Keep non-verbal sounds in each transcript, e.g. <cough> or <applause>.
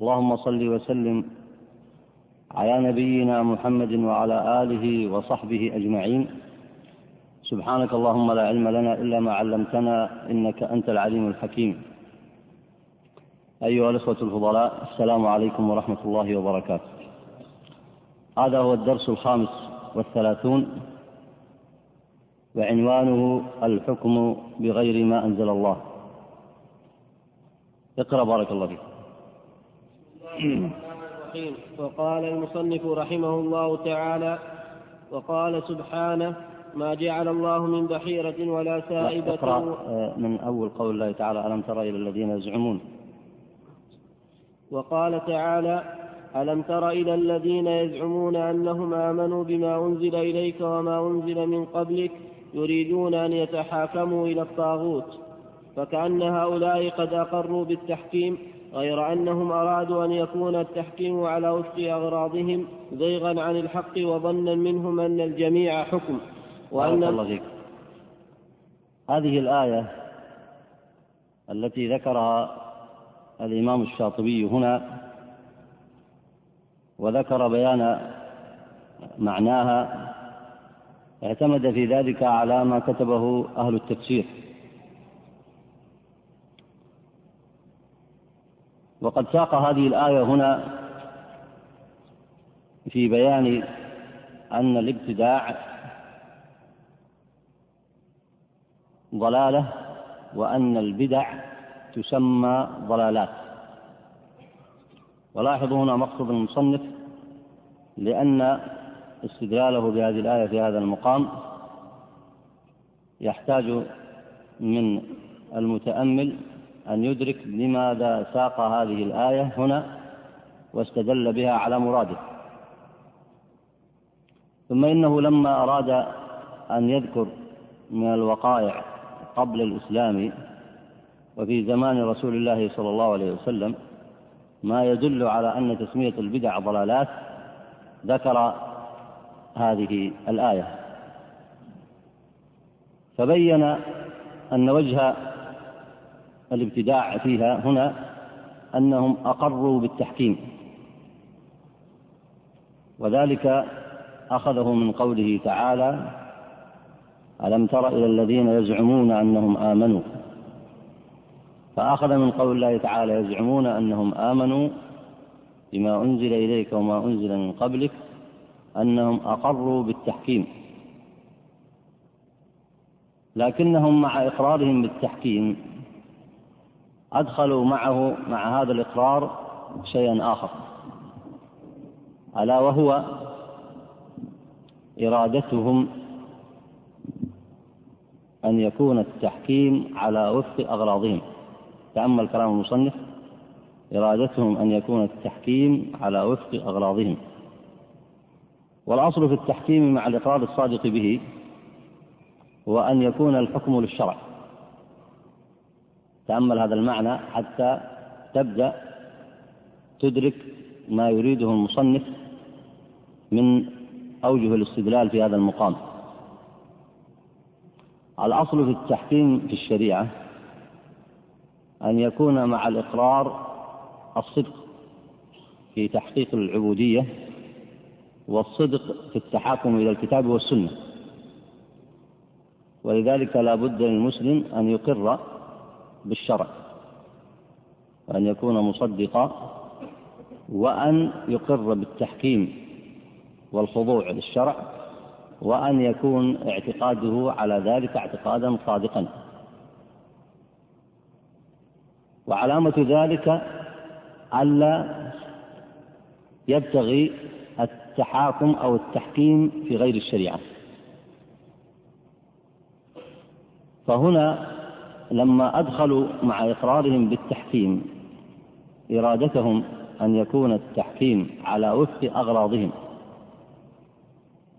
اللهم صل وسلم على نبينا محمد وعلى آله وصحبه أجمعين. سبحانك اللهم لا علم لنا إلا ما علمتنا إنك أنت العليم الحكيم. أيها الأخوة الفضلاء السلام عليكم ورحمة الله وبركاته. هذا هو الدرس الخامس والثلاثون وعنوانه الحكم بغير ما أنزل الله. اقرأ بارك الله فيك. الرحيم. وقال المصنف رحمه الله تعالى وقال سبحانه ما جعل الله من بحيرة ولا سائبة اقرأ من أول قول الله تعالى ألم تر إلى الذين يزعمون وقال تعالى ألم تر إلى الذين يزعمون أنهم آمنوا بما أنزل إليك وما أنزل من قبلك يريدون أن يتحاكموا إلى الطاغوت فكأن هؤلاء قد أقروا بالتحكيم غير أنهم أرادوا أن يكون التحكيم على وفق أغراضهم زيغا عن الحق وظنا منهم أن الجميع حكم وأن الله فيك. هذه الآية التي ذكرها الإمام الشاطبي هنا وذكر بيان معناها اعتمد في ذلك على ما كتبه أهل التفسير وقد ساق هذه الآية هنا في بيان أن الابتداع ضلالة وأن البدع تسمى ضلالات. ولاحظوا هنا مقصد المصنف لأن استدلاله بهذه الآية في هذا المقام يحتاج من المتأمل أن يدرك لماذا ساق هذه الآية هنا واستدل بها على مراده. ثم إنه لما أراد أن يذكر من الوقائع قبل الإسلام وفي زمان رسول الله صلى الله عليه وسلم ما يدل على أن تسمية البدع ضلالات ذكر هذه الآية. فبين أن وجه الابتداع فيها هنا أنهم أقروا بالتحكيم. وذلك أخذه من قوله تعالى ألم تر إلى الذين يزعمون أنهم آمنوا؟ فأخذ من قول الله تعالى يزعمون أنهم آمنوا بما أنزل إليك وما أنزل من قبلك أنهم أقروا بالتحكيم. لكنهم مع إقرارهم بالتحكيم أدخلوا معه مع هذا الإقرار شيئا آخر. ألا وهو إرادتهم أن يكون التحكيم على وفق أغراضهم. تأمل كلام المصنف إرادتهم أن يكون التحكيم على وفق أغراضهم. والأصل في التحكيم مع الإقرار الصادق به هو أن يكون الحكم للشرع. تأمل هذا المعنى حتى تبدأ تدرك ما يريده المصنف من أوجه الاستدلال في هذا المقام. الأصل في التحكيم في الشريعة أن يكون مع الإقرار الصدق في تحقيق العبودية والصدق في التحاكم إلى الكتاب والسنة. ولذلك لا بد للمسلم أن يقر بالشرع وأن يكون مصدقا وأن يقر بالتحكيم والخضوع للشرع وأن يكون اعتقاده على ذلك اعتقادا صادقا. وعلامة ذلك ألا يبتغي التحاكم أو التحكيم في غير الشريعة. فهنا لما أدخلوا مع إقرارهم بالتحكيم إرادتهم أن يكون التحكيم على وفق أغراضهم.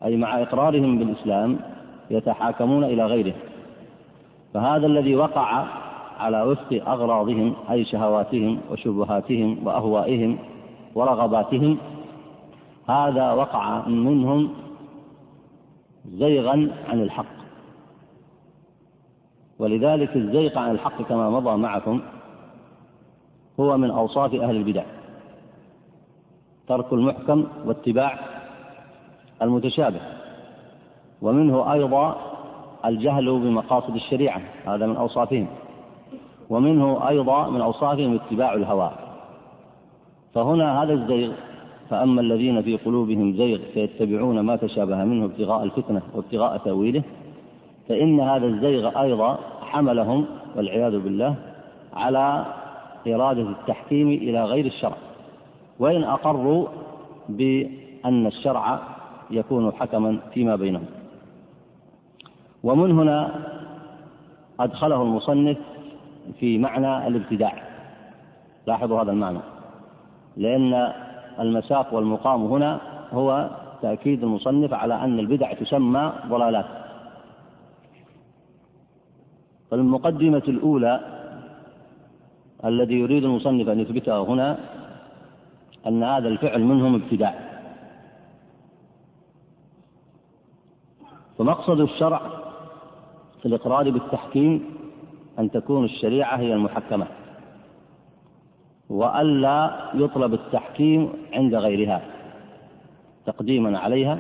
أي مع إقرارهم بالإسلام يتحاكمون إلى غيره. فهذا الذي وقع على وفق أغراضهم أي شهواتهم وشبهاتهم وأهوائهم ورغباتهم هذا وقع منهم زيغا عن الحق. ولذلك الزيغ عن الحق كما مضى معكم هو من أوصاف أهل البدع. ترك المحكم واتباع المتشابه. ومنه أيضا الجهل بمقاصد الشريعة هذا من أوصافهم. ومنه أيضا من أوصافهم اتباع الهوى. فهنا هذا الزيغ فأما الذين في قلوبهم زيغ فيتبعون ما تشابه منه ابتغاء الفتنة وابتغاء تأويله فإن هذا الزيغ أيضا حملهم والعياذ بالله على إرادة التحكيم إلى غير الشرع. وإن أقروا بأن الشرع يكون حكما فيما بينهم. ومن هنا أدخله المصنف في معنى الابتداع. لاحظوا هذا المعنى. لأن المساق والمقام هنا هو تأكيد المصنف على أن البدع تسمى ضلالات. فالمقدمة الأولى الذي يريد المصنف أن يثبته هنا أن هذا الفعل منهم ابتداع. فمقصد الشرع في الإقرار بالتحكيم أن تكون الشريعة هي المحكمة وألا يطلب التحكيم عند غيرها تقديما عليها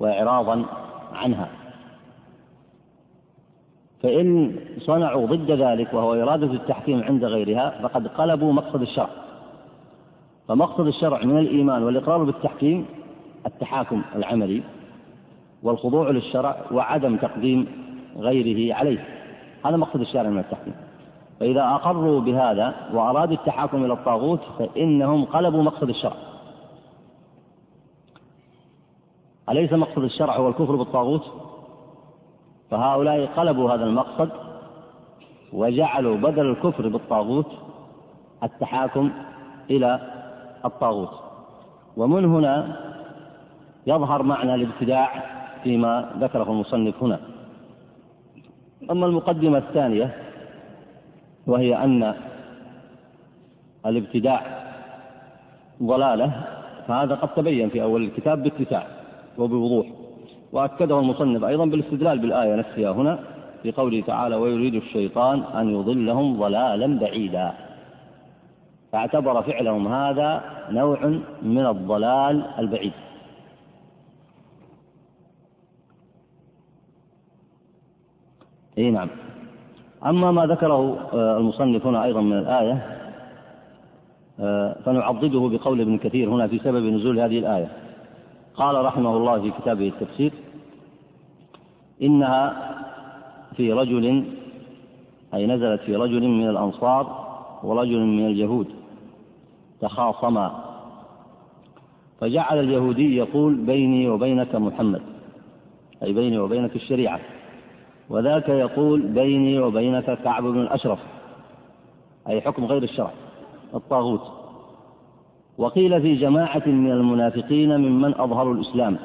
وإعراضا عنها. فإن صنعوا ضد ذلك وهو إرادة التحكيم عند غيرها فقد قلبوا مقصد الشرع. فمقصد الشرع من الإيمان والإقرار بالتحكيم التحاكم العملي والخضوع للشرع وعدم تقديم غيره عليه. هذا مقصد الشارع من التحكيم. فإذا أقروا بهذا وأرادوا التحاكم إلى الطاغوت فإنهم قلبوا مقصد الشرع. أليس مقصد الشرع هو الكفر بالطاغوت؟ فهؤلاء قلبوا هذا المقصد وجعلوا بدل الكفر بالطاغوت التحاكم إلى الطاغوت. ومن هنا يظهر معنى الابتداع فيما ذكره المصنف هنا. أما المقدمة الثانية وهي أن الابتداع ضلالة فهذا قد تبين في أول الكتاب باتساع وبوضوح. وأكده المصنف أيضا بالاستدلال بالآية نفسها هنا في قوله تعالى ويريد الشيطان أن يضلهم ضلالا بعيدا. فاعتبر فعلهم هذا نوع من الضلال البعيد. إي نعم. أما ما ذكره آه، المصنف هنا أيضا من الآية آه، فنعضده بقول ابن كثير هنا في سبب نزول هذه الآية. قال رحمه الله في كتابه التفسير إنها في رجل أي نزلت في رجل من الأنصار ورجل من اليهود تخاصما. فجعل اليهودي يقول بيني وبينك محمد أي بيني وبينك الشريعة. وذاك يقول بيني وبينك كعب بن الأشرف أي حكم غير الشرع الطاغوت. وقيل في جماعة من المنافقين ممن أظهروا الإسلام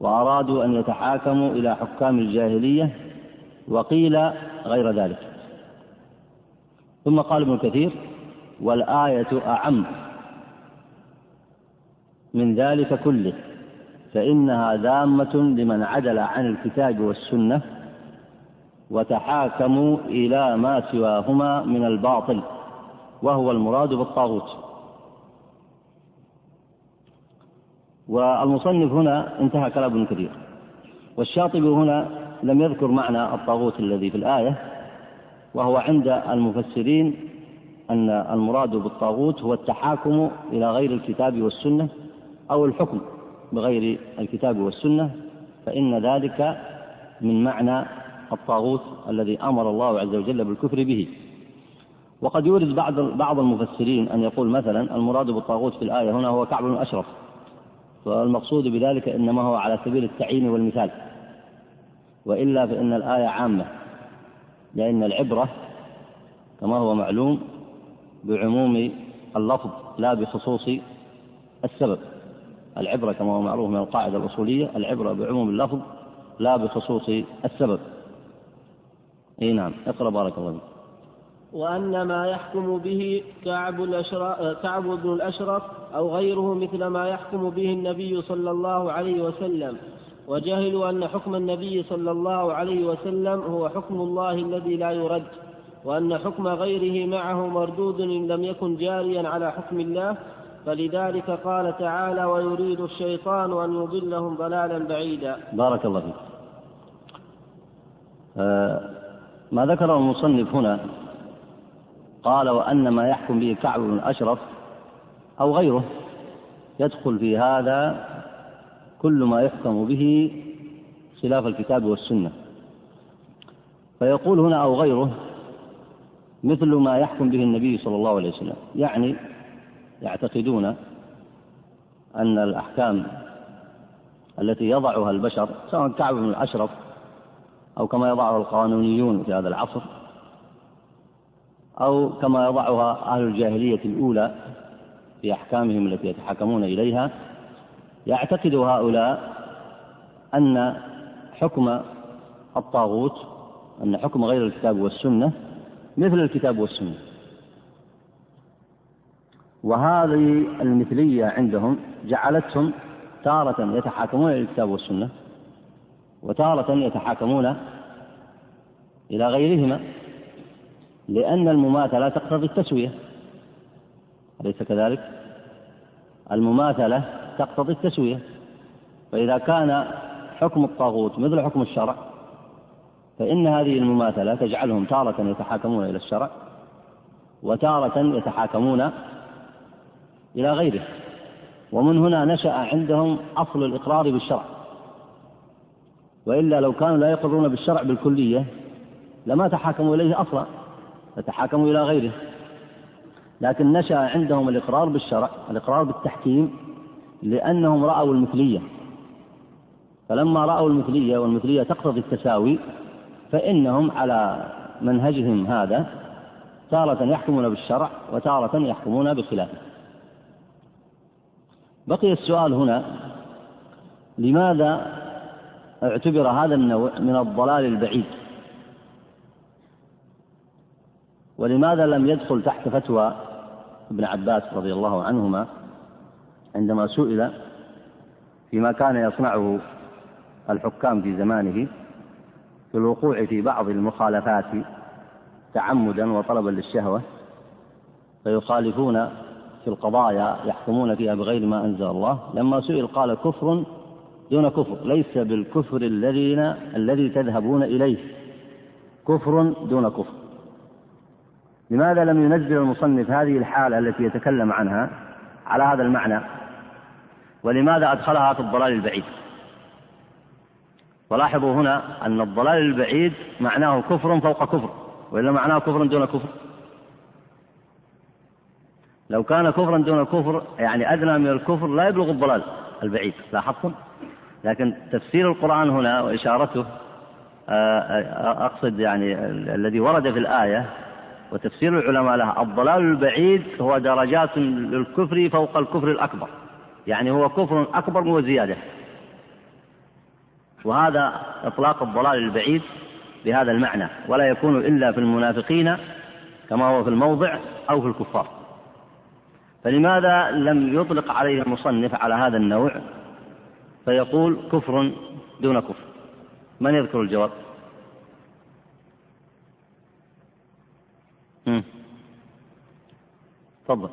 وأرادوا أن يتحاكموا إلى حكام الجاهلية وقيل غير ذلك. ثم قال ابن كثير والآية أعم من ذلك كله فإنها ذامة لمن عدل عن الكتاب والسنة وتحاكموا إلى ما سواهما من الباطل وهو المراد بالطاغوت. والمصنف هنا انتهى كلام ابن كثير. والشاطبي هنا لم يذكر معنى الطاغوت الذي في الآية وهو عند المفسرين أن المراد بالطاغوت هو التحاكم إلى غير الكتاب والسنة أو الحكم بغير الكتاب والسنة فإن ذلك من معنى الطاغوت الذي أمر الله عز وجل بالكفر به. وقد يورد بعض بعض المفسرين أن يقول مثلا المراد بالطاغوت في الآية هنا هو كعب بن أشرف. والمقصود بذلك إنما هو على سبيل التعيين والمثال. وإلا فإن الآية عامة لأن العبرة كما هو معلوم بعموم اللفظ لا بخصوص السبب. العبرة كما هو معروف من القاعدة الأصولية العبرة بعموم اللفظ لا بخصوص السبب. إي نعم اقرأ بارك الله فيك. وأن ما يحكم به كعب, كعب بن الأشرف أو غيره مثل ما يحكم به النبي صلى الله عليه وسلم. وجهلوا أن حكم النبي صلى الله عليه وسلم هو حكم الله الذي لا يرد وأن حكم غيره معه مردود إن لم يكن جاريا على حكم الله. فلذلك قال تعالى ويريد الشيطان أن يضلهم ضلالا بعيدا. بارك الله فيك. آه ما ذكره المصنف هنا قال وأن ما يحكم به كعب بن أشرف أو غيره يدخل في هذا كل ما يحكم به خلاف الكتاب والسنة. فيقول هنا أو غيره مثل ما يحكم به النبي صلى الله عليه وسلم. يعني يعتقدون أن الأحكام التي يضعها البشر سواء كعب بن الأشرف أو كما يضعها القانونيون في هذا العصر أو كما يضعها أهل الجاهلية الأولى في أحكامهم التي يتحكمون إليها يعتقد هؤلاء أن حكم الطاغوت أن حكم غير الكتاب والسنة مثل الكتاب والسنة. وهذه المثلية عندهم جعلتهم تارة يتحاكمون إلى الكتاب والسنة وتارة يتحاكمون إلى غيرهما. لأن المماثلة تقتضي التسوية. أليس كذلك؟ المماثلة تقتضي التسوية. فإذا كان حكم الطاغوت مثل حكم الشرع فإن هذه المماثلة تجعلهم تارة يتحاكمون إلى الشرع وتارة يتحاكمون إلى غيره. ومن هنا نشأ عندهم أصل الإقرار بالشرع. وإلا لو كانوا لا يقرون بالشرع بالكلية لما تحاكموا إليه أصلا. فتحاكموا إلى غيره. لكن نشأ عندهم الإقرار بالشرع الإقرار بالتحكيم لأنهم رأوا المثلية. فلما رأوا المثلية والمثلية تقتضي التساوي فإنهم على منهجهم هذا تارة يحكمون بالشرع وتارة يحكمون بخلافه. بقي السؤال هنا لماذا اعتبر هذا النوع من الضلال البعيد؟ ولماذا لم يدخل تحت فتوى ابن عباس رضي الله عنهما عندما سئل فيما كان يصنعه الحكام في زمانه في الوقوع في بعض المخالفات تعمدا وطلبا للشهوة فيخالفون في القضايا يحكمون فيها بغير ما أنزل الله. لما سئل قال كفر دون كفر ليس بالكفر الذين الذي تذهبون إليه. كفر دون كفر. لماذا لم ينزل المصنف هذه الحالة التي يتكلم عنها على هذا المعنى؟ ولماذا أدخلها في الضلال البعيد؟ ولاحظوا هنا أن الضلال البعيد معناه كفر فوق كفر وإلا معناه كفر دون كفر؟ لو كان كفرا دون كفر يعني أدنى من الكفر لا يبلغ الضلال البعيد لاحظتم؟ لكن تفسير القرآن هنا وإشارته آه، آه، أقصد يعني الذي ورد في الآية وتفسير العلماء لها. الضلال البعيد هو درجات للكفر فوق الكفر الأكبر. يعني هو كفر أكبر وزيادة وهذا إطلاق الضلال البعيد بهذا المعنى. ولا يكون إلا في المنافقين كما هو في الموضع أو في الكفار. فلماذا لم يطلق عليه المصنف على هذا النوع؟ فيقول كفر دون كفر. من يذكر الجواب؟ تفضل.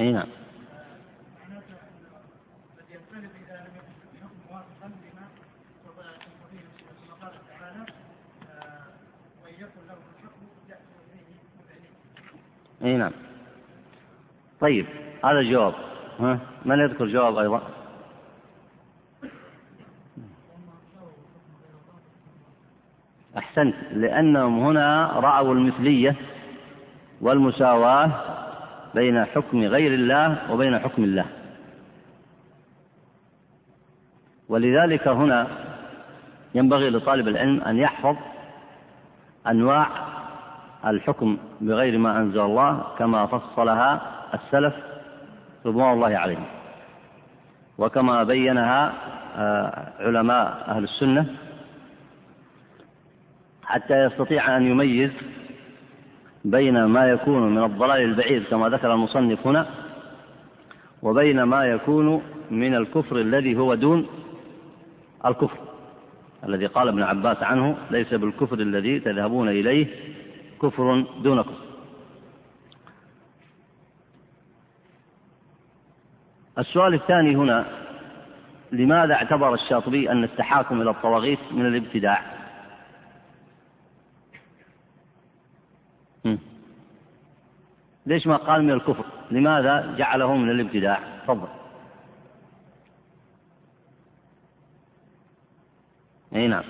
اي نعم. اي نعم. طيب هذا الجواب ها؟ من يذكر جواب أيضا؟ أحسنت لأنهم هنا رأوا المثلية والمساواة بين حكم غير الله وبين حكم الله. ولذلك هنا ينبغي لطالب العلم أن يحفظ أنواع الحكم بغير ما أنزل الله كما فصلها السلف رضوان الله عليهم. وكما بينها آه، علماء أهل السنة حتى يستطيع أن يميز بين ما يكون من الضلال البعيد كما ذكر المصنف هنا وبين ما يكون من الكفر الذي هو دون الكفر. الذي قال ابن عباس عنه ليس بالكفر الذي تذهبون إليه كفر دون كفر السؤال الثاني هنا لماذا اعتبر الشاطبي أن التحاكم إلى الطواغيت من الابتداع؟ ليش ما قال من الكفر؟ لماذا جعله من الابتداع؟ تفضل. أي نعم.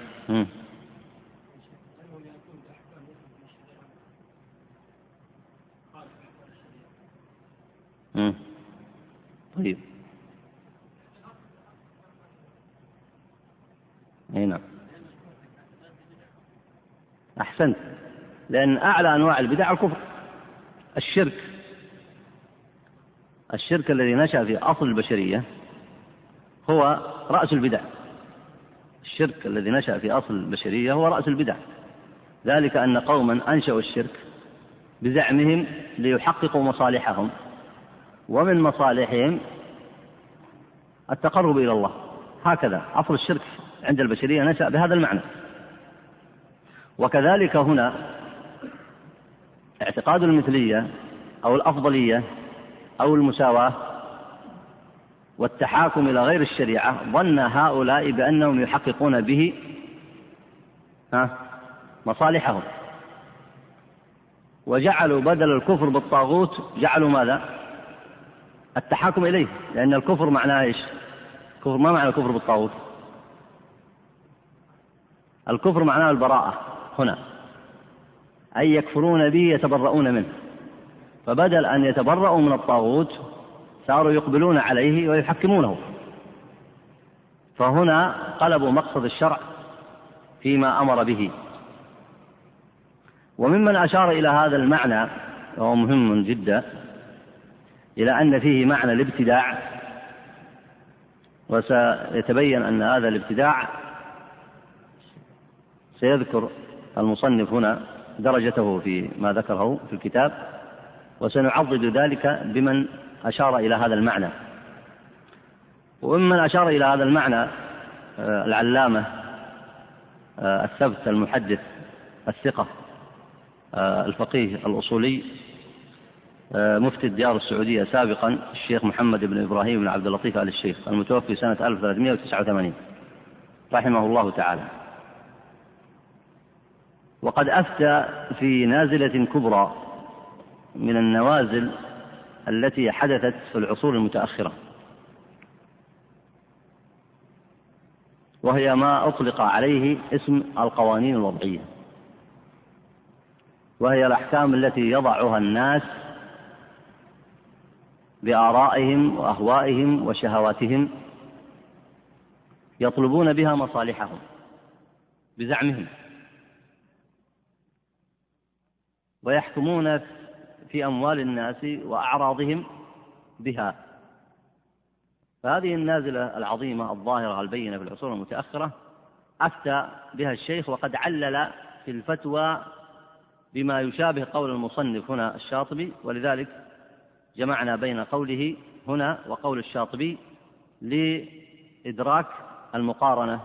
طيب. أي نعم. أحسنت. لأن أعلى أنواع البدع الكفر. الشرك. الشرك الذي نشأ في أصل البشرية هو رأس البدع. الشرك الذي نشأ في أصل البشرية هو رأس البدع. ذلك أن قوما أنشأوا الشرك بزعمهم ليحققوا مصالحهم. ومن مصالحهم التقرب إلى الله. هكذا أصل الشرك عند البشرية نشأ بهذا المعنى. وكذلك هنا اعتقاد المثلية أو الأفضلية أو المساواة والتحاكم إلى غير الشريعة ظن هؤلاء بأنهم يحققون به مصالحهم. وجعلوا بدل الكفر بالطاغوت جعلوا ماذا؟ التحاكم إليه لأن الكفر معناه إيش؟ كفر ما معنى الكفر بالطاغوت؟ الكفر معناه البراءة هنا أي يكفرون به يتبرؤون منه فبدل أن يتبرؤوا من الطاغوت صاروا يقبلون عليه ويحكمونه فهنا قلبوا مقصد الشرع فيما أمر به وممن أشار إلى هذا المعنى وهو مهم جدا إلى أن فيه معنى الابتداع. وسيتبين أن هذا الابتداع سيذكر المصنف هنا درجته في ما ذكره في الكتاب وسنعضد ذلك بمن أشار إلى هذا المعنى. وممن أشار إلى هذا المعنى آه، العلامة آه، الثبت المحدث الثقة آه، الفقيه الأصولي مفتي الديار السعودية سابقا الشيخ محمد بن إبراهيم بن عبد اللطيف آل الشيخ المتوفي سنة 1389 رحمه الله تعالى. وقد أفتى في نازلة كبرى من النوازل التي حدثت في العصور المتأخرة. وهي ما أطلق عليه اسم القوانين الوضعية. وهي الأحكام التي يضعها الناس بآرائهم وأهوائهم وشهواتهم يطلبون بها مصالحهم بزعمهم ويحكمون في أموال الناس وأعراضهم بها. فهذه النازلة العظيمة الظاهرة البينة في العصور المتأخرة أفتى بها الشيخ وقد علل في الفتوى بما يشابه قول المصنف هنا الشاطبي ولذلك جمعنا بين قوله هنا وقول الشاطبي لإدراك المقارنة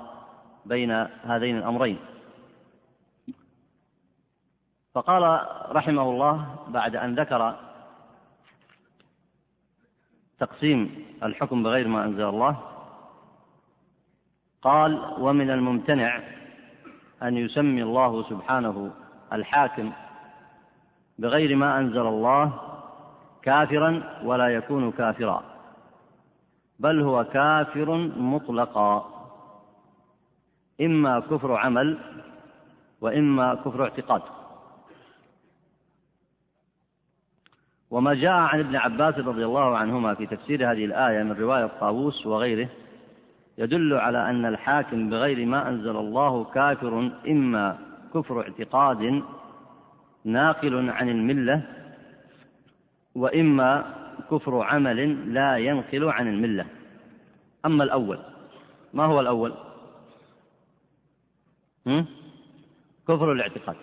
بين هذين الأمرين. فقال رحمه الله بعد أن ذكر تقسيم الحكم بغير ما أنزل الله قال ومن الممتنع أن يسمي الله سبحانه الحاكم بغير ما أنزل الله كافرا ولا يكون كافرا بل هو كافر مطلقا. إما كفر عمل وإما كفر اعتقاد. وما جاء عن ابن عباس رضي الله عنهما في تفسير هذه الآية من رواية طاووس وغيره يدل على أن الحاكم بغير ما أنزل الله كافر إما كفر اعتقاد ناقل عن الملة وإما كفر عمل لا ينقل عن الملة. أما الأول ما هو الأول؟ هم؟ كفر الاعتقاد.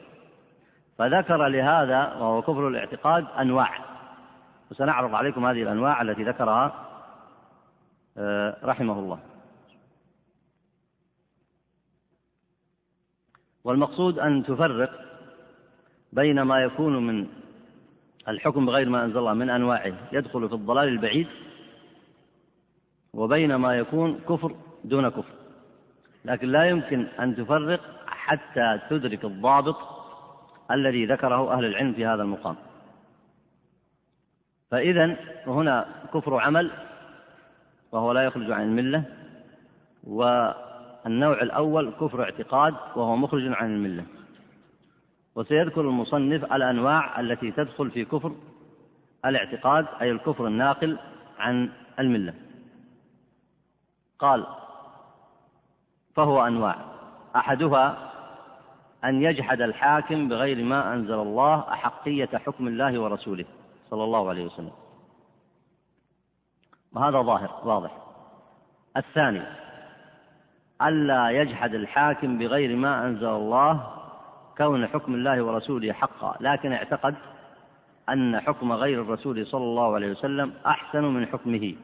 فذكر لهذا وهو كفر الاعتقاد أنواع. وسنعرض عليكم هذه الأنواع التي ذكرها آه، رحمه الله. والمقصود أن تفرق بين ما يكون من الحكم بغير ما أنزل الله من أنواعه يدخل في الضلال البعيد وبين ما يكون كفر دون كفر. لكن لا يمكن أن تفرق حتى تدرك الضابط الذي ذكره أهل العلم في هذا المقام. فإذا هنا كفر عمل وهو لا يخرج عن الملة والنوع الأول كفر اعتقاد وهو مخرج عن الملة. وسيذكر المصنف الأنواع التي تدخل في كفر الاعتقاد أي الكفر الناقل عن الملة. قال فهو أنواع. أحدها أن يجحد الحاكم بغير ما أنزل الله أحقية حكم الله ورسوله صلى الله عليه وسلم. وهذا ظاهر واضح. الثاني ألا يجحد الحاكم بغير ما أنزل الله كون حكم الله ورسوله حقا لكن اعتقد أن حكم غير الرسول صلى الله عليه وسلم أحسن من حكمه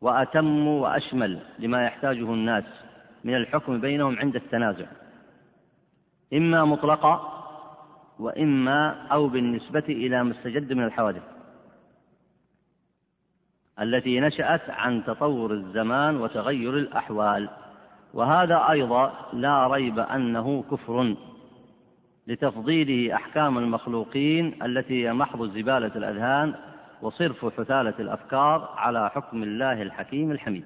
وأتم وأشمل لما يحتاجه الناس من الحكم بينهم عند التنازع. إما مطلقا وإما أو بالنسبة إلى ما استجد من الحوادث. التي نشأت عن تطور الزمان وتغير الأحوال. وهذا أيضا لا ريب أنه كفر. لتفضيله أحكام المخلوقين التي هي محض زبالة الأذهان وصرف حثالة الأفكار على حكم الله الحكيم الحميد.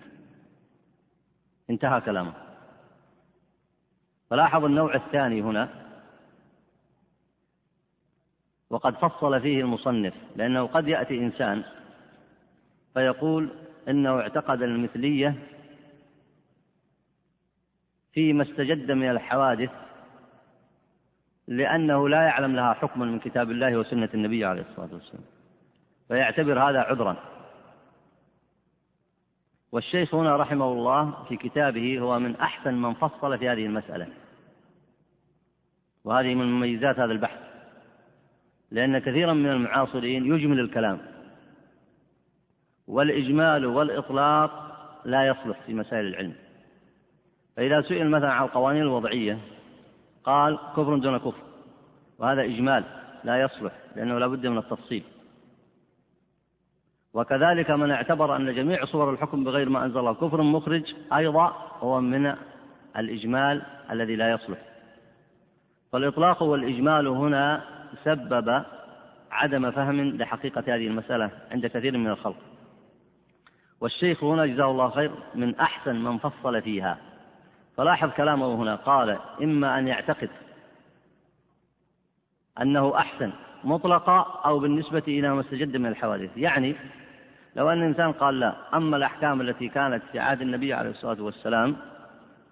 انتهى كلامه. فلاحظ النوع الثاني هنا. وقد فصل فيه المصنف لأنه قد يأتي إنسان فيقول إنه اعتقد المثلية فيما استجد من الحوادث لأنه لا يعلم لها حكما من كتاب الله وسنة النبي عليه الصلاة والسلام. فيعتبر هذا عذرا. والشيخ هنا رحمه الله في كتابه هو من أحسن من فصل في هذه المسألة. وهذه من مميزات هذا البحث. لأن كثيرا من المعاصرين يجمل الكلام. والإجمال والإطلاق لا يصلح في مسائل العلم. فإذا سئل مثلا عن القوانين الوضعية قال كفر دون كفر. وهذا إجمال لا يصلح لأنه لا بد من التفصيل. وكذلك من اعتبر أن جميع صور الحكم بغير ما أنزل الله كفر مخرج أيضا هو من الإجمال الذي لا يصلح. فالإطلاق والإجمال هنا سبب عدم فهم لحقيقة هذه المسألة عند كثير من الخلق. والشيخ هنا جزاه الله خير من أحسن من فصل فيها. فلاحظ كلامه هنا قال إما أن يعتقد أنه أحسن مطلقا أو بالنسبة إلى ما استجد من الحوادث. يعني لو أن الإنسان قال لا أما الأحكام التي كانت في عهد النبي عليه الصلاة والسلام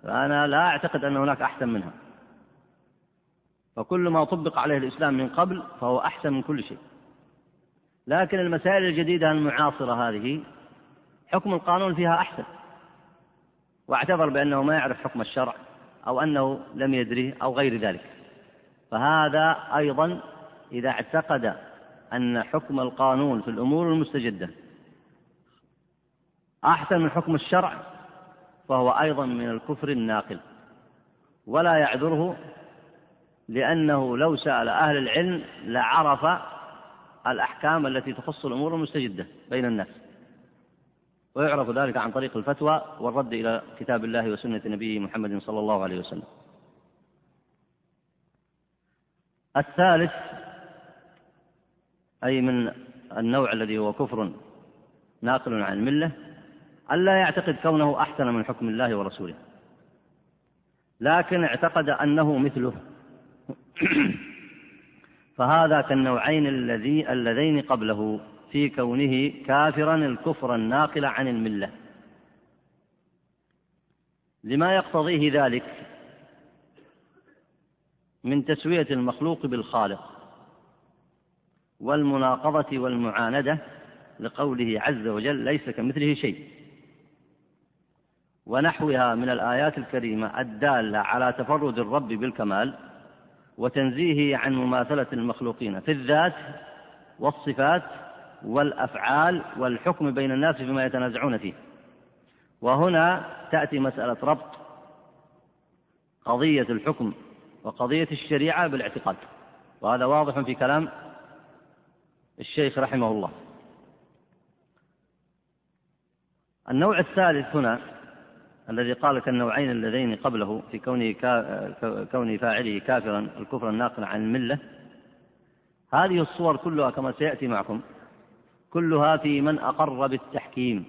فأنا لا أعتقد أن هناك أحسن منها. فكل ما طبق عليه الإسلام من قبل فهو أحسن من كل شيء. لكن المسائل الجديدة المعاصرة هذه حكم القانون فيها أحسن. واعتبر بأنه ما يعرف حكم الشرع أو أنه لم يدريه أو غير ذلك. فهذا أيضا إذا اعتقد أن حكم القانون في الأمور المستجدة أحسن من حكم الشرع فهو أيضا من الكفر الناقل. ولا يعذره لأنه لو سأل أهل العلم لعرف الأحكام التي تخص الأمور المستجدة بين الناس. ويعرف ذلك عن طريق الفتوى والرد إلى كتاب الله وسنة نبيه محمد صلى الله عليه وسلم. الثالث أي من النوع الذي هو كفر ناقل عن الملة ألا يعتقد كونه أحسن من حكم الله ورسوله. لكن اعتقد أنه مثله. <clears throat> فهذا كالنوعين الذي اللذين قبله. في كونه كافرا الكفر الناقل عن الملة. لما يقتضيه ذلك من تسوية المخلوق بالخالق والمناقضة والمعاندة لقوله عز وجل ليس كمثله شيء. ونحوها من الآيات الكريمة الدالة على تفرد الرب بالكمال وتنزيهه عن مماثلة المخلوقين في الذات والصفات والأفعال والحكم بين الناس فيما يتنازعون فيه. وهنا تأتي مسألة ربط قضية الحكم وقضية الشريعة بالاعتقاد. وهذا واضح في كلام الشيخ رحمه الله. النوع الثالث هنا الذي قال كالنوعين اللذين قبله في كونه كون فاعله كافرا الكفر الناقل عن الملة. هذه الصور كلها كما سيأتي معكم كلها في من أقر بالتحكيم.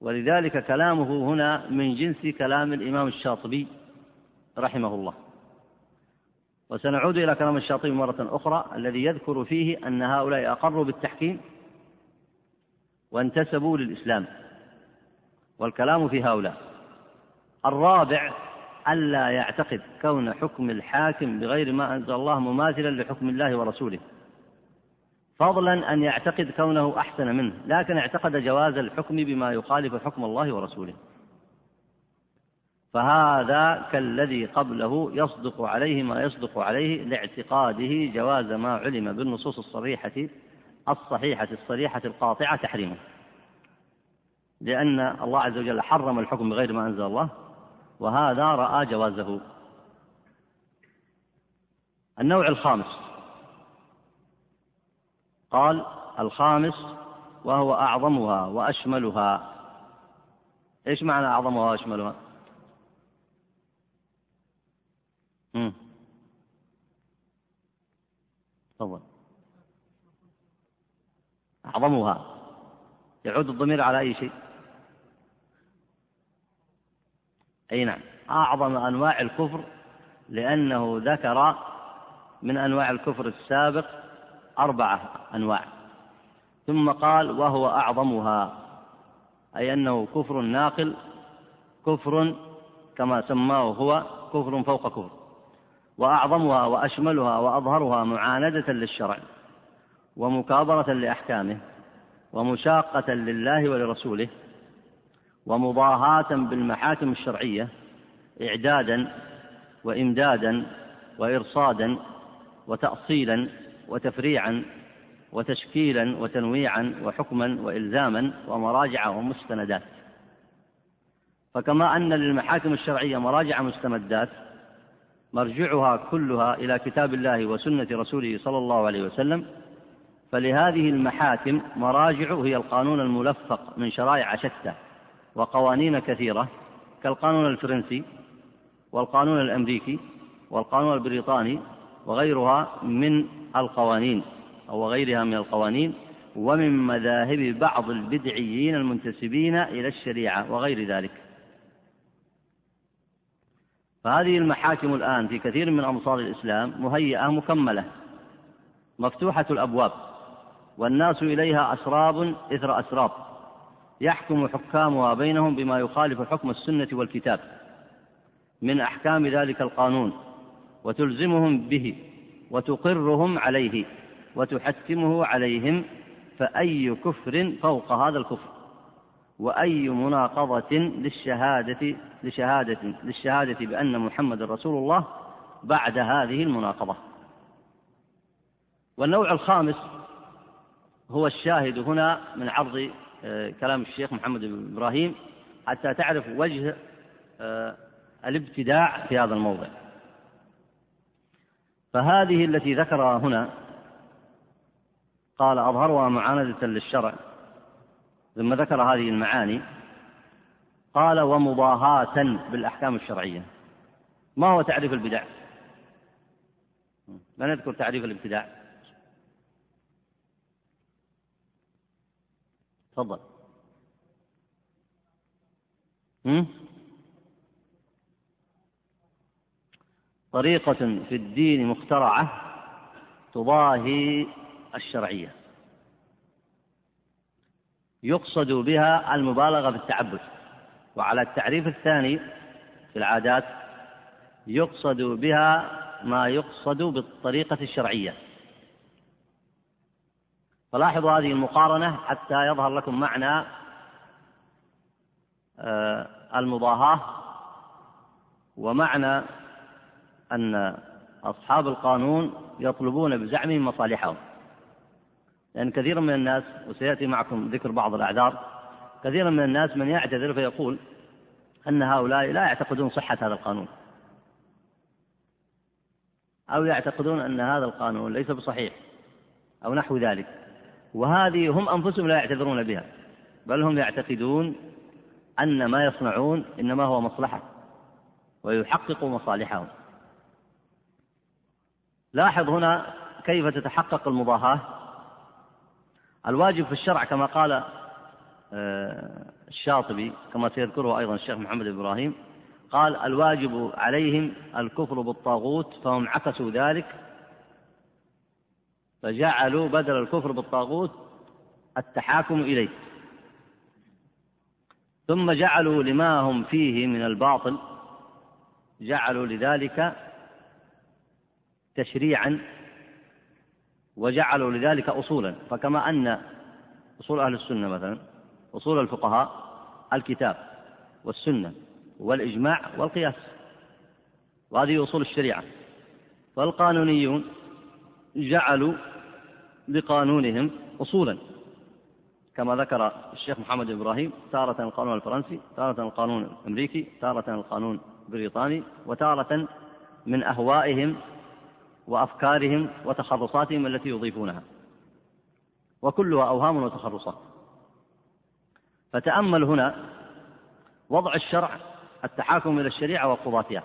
ولذلك كلامه هنا من جنس كلام الإمام الشاطبي رحمه الله. وسنعود إلى كلام الشاطبي مرة أخرى الذي يذكر فيه أن هؤلاء أقروا بالتحكيم وانتسبوا للإسلام. والكلام في هؤلاء الرابع ألا يعتقد كون حكم الحاكم بغير ما أنزل الله مماثلا لحكم الله ورسوله. فضلا أن يعتقد كونه أحسن منه لكن اعتقد جواز الحكم بما يخالف حكم الله ورسوله. فهذا كالذي قبله يصدق عليه ما يصدق عليه لاعتقاده جواز ما علم بالنصوص الصريحة الصحيحة الصريحة القاطعة تحريمه لأن الله عز وجل حرم الحكم بغير ما أنزل الله وهذا رأى جوازه. النوع الخامس. قال الخامس وهو أعظمها وأشملها. إيش معنى أعظمها وأشملها؟ تفضل. أعظمها. يعود الضمير على أي شيء؟ أي نعم. أعظم أنواع الكفر لأنه ذكر من أنواع الكفر السابق أربعة أنواع. ثم قال وهو أعظمها أي أنه كفر ناقل كفر كما سماه هو كفر فوق كفر. وأعظمها وأشملها وأظهرها معاندة للشرع ومكابرة لأحكامه ومشاقة لله ولرسوله ومضاهاة بالمحاكم الشرعية إعدادا وإمدادا وإرصادا وتأصيلا وتفريعا وتشكيلا وتنويعا وحكما وإلزاما ومراجع ومستندات. فكما أن للمحاكم الشرعية مراجع مستمدات مرجعها كلها إلى كتاب الله وسنة رسوله صلى الله عليه وسلم. فلهذه المحاكم مراجع هي القانون الملفق من شرائع شتى وقوانين كثيرة كالقانون الفرنسي والقانون الأمريكي والقانون البريطاني وغيرها من القوانين أو غيرها من القوانين ومن مذاهب بعض البدعيين المنتسبين إلى الشريعة وغير ذلك. فهذه المحاكم الآن في كثير من أمصار الإسلام مهيئة مكملة مفتوحة الأبواب والناس إليها أسراب إثر أسراب يحكم حكامها بينهم بما يخالف حكم السنة والكتاب من أحكام ذلك القانون. وتلزمهم به وتقرهم عليه وتحتمه عليهم فأي كفر فوق هذا الكفر؟ وأي مناقضة للشهادة لشهادة للشهادة بأن محمد رسول الله بعد هذه المناقضة. والنوع الخامس هو الشاهد هنا من عرض آه، كلام الشيخ محمد بن إبراهيم حتى تعرف وجه آه، الابتداع في هذا الموضع. فهذه التي ذكرها هنا قال أظهرها معاندة للشرع ثم ذكر هذه المعاني قال ومضاهاة بالأحكام الشرعية. ما هو تعريف البدع؟ لا نذكر تعريف الابتداع. تفضل. طريقة في الدين مخترعة تضاهي الشرعية. يقصد بها المبالغة في التعبد. وعلى التعريف الثاني في العادات يقصد بها ما يقصد بالطريقة الشرعية. فلاحظوا هذه المقارنة حتى يظهر لكم معنى آه، المضاهاة ومعنى أن أصحاب القانون يطلبون بزعمهم مصالحهم. لأن كثيرا من الناس وسيأتي معكم ذكر بعض الأعذار كثيرا من الناس من يعتذر فيقول أن هؤلاء لا يعتقدون صحة هذا القانون. أو يعتقدون أن هذا القانون ليس بصحيح أو نحو ذلك. وهذه هم أنفسهم لا يعتذرون بها بل هم يعتقدون أن ما يصنعون إنما هو مصلحة ويحقق مصالحهم. لاحظ هنا كيف تتحقق المضاهاة. الواجب في الشرع كما قال آه، الشاطبي كما سيذكره أيضا الشيخ محمد إبراهيم قال الواجب عليهم الكفر بالطاغوت فهم عكسوا ذلك. فجعلوا بدل الكفر بالطاغوت التحاكم إليه. ثم جعلوا لما هم فيه من الباطل جعلوا لذلك تشريعا وجعلوا لذلك أصولا. فكما أن أصول أهل السنة مثلا أصول الفقهاء الكتاب والسنة والإجماع والقياس. وهذه أصول الشريعة. والقانونيون جعلوا لقانونهم أصولا. كما ذكر الشيخ محمد إبراهيم تارة القانون الفرنسي تارة القانون الأمريكي تارة القانون البريطاني وتارة من أهوائهم وأفكارهم وتخرصاتهم التي يضيفونها. وكلها أوهام وتخرصات. فتأمل هنا وضع الشرع التحاكم إلى الشريعة وقضاتها.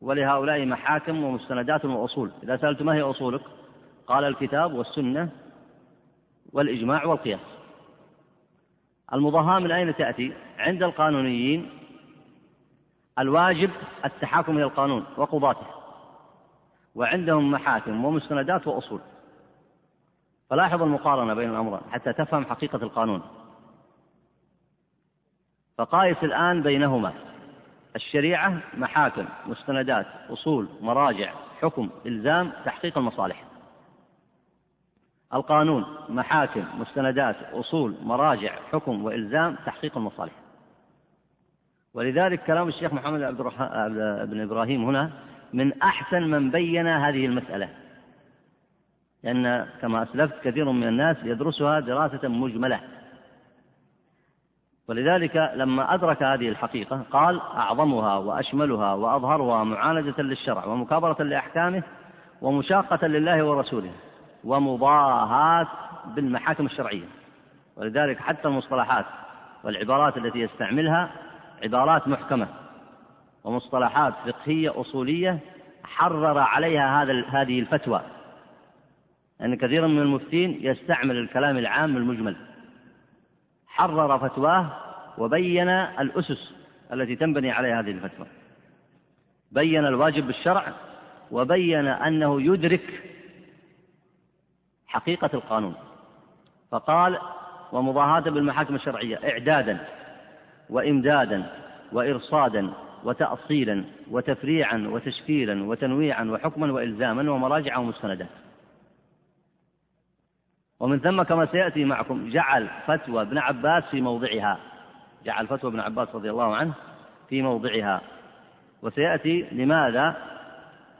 ولهؤلاء محاكم ومستندات وأصول. إذا سألت ما هي أصولك؟ قال الكتاب والسنة والإجماع والقياس. المضاهاة من أين تأتي عند القانونيين الواجب التحاكم إلى القانون وقضاته. وعندهم محاكم ومستندات وأصول. فلاحظ المقارنة بين الأمرين حتى تفهم حقيقة القانون. فقايس الآن بينهما. الشريعة محاكم مستندات أصول مراجع حكم إلزام تحقيق المصالح. القانون محاكم مستندات أصول مراجع حكم وإلزام تحقيق المصالح. ولذلك كلام الشيخ محمد عبد بن إبراهيم هنا من أحسن من بين هذه المسألة. لأن كما أسلفت كثير من الناس يدرسها دراسة مجملة. ولذلك لما أدرك هذه الحقيقة قال أعظمها وأشملها وأظهرها معالجة للشرع ومكابرة لأحكامه ومشاقة لله ورسوله ومضاهاة بالمحاكم الشرعية. ولذلك حتى المصطلحات والعبارات التي يستعملها عبارات محكمة. ومصطلحات فقهية أصولية حرر عليها هذا هذه الفتوى. يعني كثيرا من المفتين يستعمل الكلام العام المجمل. حرر فتواه وبين الأسس التي تنبني عليها هذه الفتوى. بين الواجب بالشرع وبين أنه يدرك حقيقة القانون. فقال ومضاهاة بالمحاكم الشرعية إعدادا وإمدادا وإرصادا وتأصيلا وتفريعا وتشكيلا وتنويعا وحكما وإلزاما ومراجع ومستندات ومن ثم كما سيأتي معكم جعل فتوى ابن عباس في موضعها. جعل فتوى ابن عباس رضي الله عنه في موضعها. وسيأتي لماذا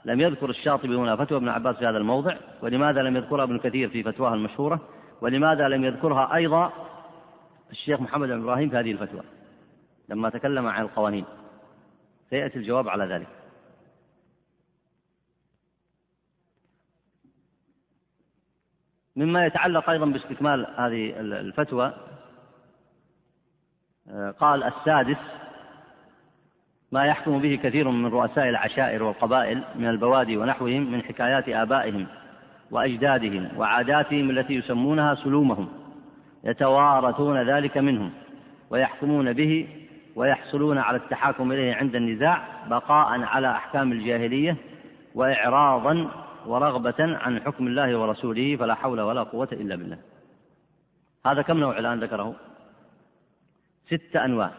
لم يذكر الشاطبي هنا فتوى ابن عباس في هذا الموضع ولماذا لم يذكرها ابن كثير في فتواه المشهورة ولماذا لم يذكرها أيضا الشيخ محمد بن إبراهيم في هذه الفتوى. لما تكلم عن القوانين. سيأتي الجواب على ذلك. مما يتعلق أيضا باستكمال هذه الفتوى آه، قال السادس ما يحكم به كثير من رؤساء العشائر والقبائل من البوادي ونحوهم من حكايات آبائهم وأجدادهم وعاداتهم التي يسمونها سلومهم يتوارثون ذلك منهم ويحكمون به ويحصلون على التحاكم إليه عند النزاع بقاء على أحكام الجاهلية وإعراضا ورغبة عن حكم الله ورسوله فلا حول ولا قوة إلا بالله. هذا كم نوع الآن ذكره؟ ست أنواع.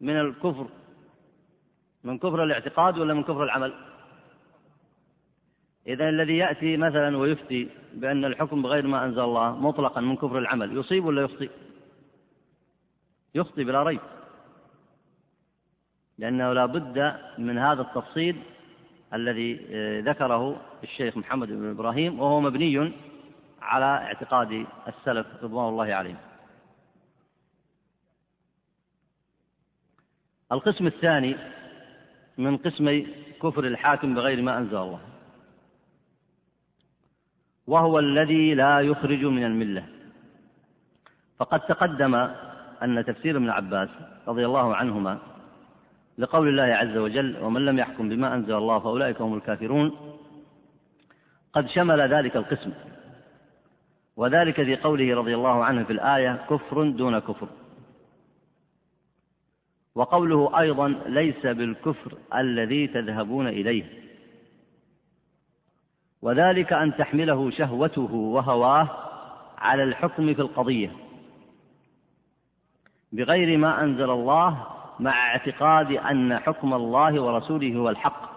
من الكفر من كفر الاعتقاد ولا من كفر العمل؟ إذا الذي يأتي مثلا ويفتي بأن الحكم بغير ما أنزل الله مطلقا من كفر العمل يصيب ولا يخطئ؟ يخطئ بلا ريب. لأنه لا بد من هذا التفصيل الذي آه، ذكره الشيخ محمد بن إبراهيم وهو مبني على اعتقاد السلف رضوان الله عليهم. القسم الثاني من قسمي كفر الحاكم بغير ما أنزل الله وهو الذي لا يخرج من الملة. فقد تقدم أن تفسير ابن عباس رضي الله عنهما لقول الله عز وجل ومن لم يحكم بما أنزل الله فأولئك هم الكافرون قد شمل ذلك القسم. وذلك في قوله رضي الله عنه في الآية كفر دون كفر وقوله أيضا ليس بالكفر الذي تذهبون إليه وذلك أن تحمله شهوته وهواه على الحكم في القضية. بغير ما أنزل الله مع اعتقاد أن حكم الله ورسوله هو الحق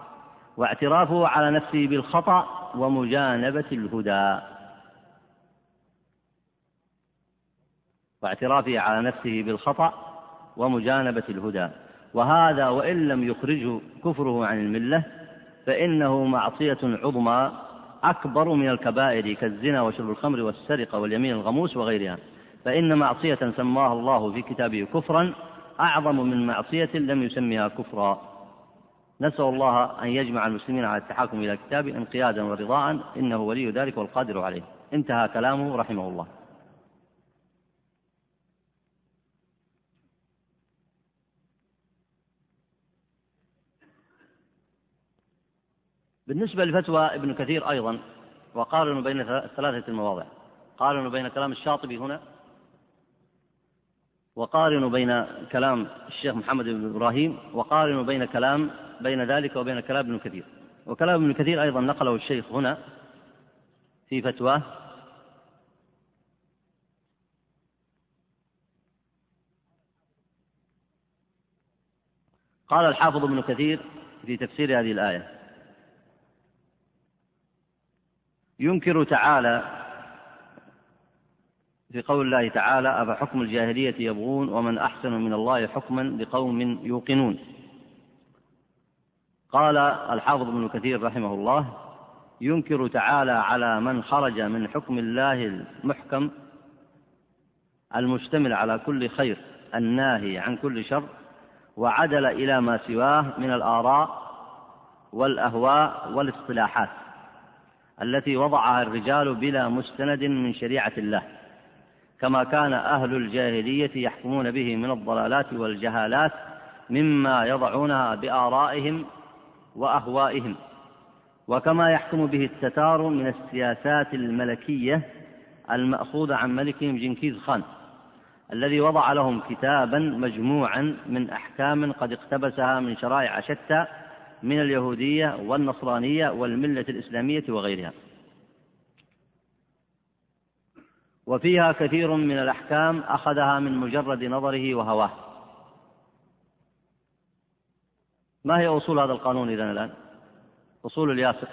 واعترافه على نفسه بالخطأ ومجانبة الهدى. واعترافه على نفسه بالخطأ ومجانبة الهدى. وهذا وإن لم يخرجه كفره عن الملة فإنه معصية عظمى أكبر من الكبائر كالزنا وشرب الخمر والسرقة واليمين الغموس وغيرها. فإن معصية سماها الله في كتابه كفرا أعظم من معصية لم يسمها كفرا. نسأل الله أن يجمع المسلمين على التحاكم إلى كتابه انقيادا ورضاء إنه ولي ذلك والقادر عليه. انتهى كلامه رحمه الله. بالنسبة لفتوى ابن كثير أيضا وقارنوا بين ثلاثة المواضع. قارنوا بين كلام الشاطبي هنا وقارنوا بين كلام الشيخ محمد بن إبراهيم وقارنوا بين كلام بين ذلك وبين كلام ابن كثير. وكلام ابن كثير أيضا نقله الشيخ هنا في فتواه. قال الحافظ ابن كثير في تفسير هذه الآية ينكر تعالى في قول الله تعالى أفحكم الجاهلية يبغون ومن أحسن من الله حكما لقوم يوقنون. قال الحافظ ابن كثير رحمه الله ينكر تعالى على من خرج من حكم الله المحكم المشتمل على كل خير الناهي عن كل شر وعدل إلى ما سواه من الآراء والأهواء والاصطلاحات التي وضعها الرجال بلا مستند من شريعة الله. كما كان أهل الجاهلية يحكمون به من الضلالات والجهالات مما يضعونها بآرائهم وأهوائهم. وكما يحكم به التتار من السياسات الملكية المأخوذة عن ملكهم جنكيز خان الذي وضع لهم كتابا مجموعا من أحكام قد اقتبسها من شرائع شتى من اليهودية والنصرانية والملة الإسلامية وغيرها. وفيها كثير من الأحكام أخذها من مجرد نظره وهواه. ما هي أصول هذا القانون إذن الآن؟ أصول الياسر.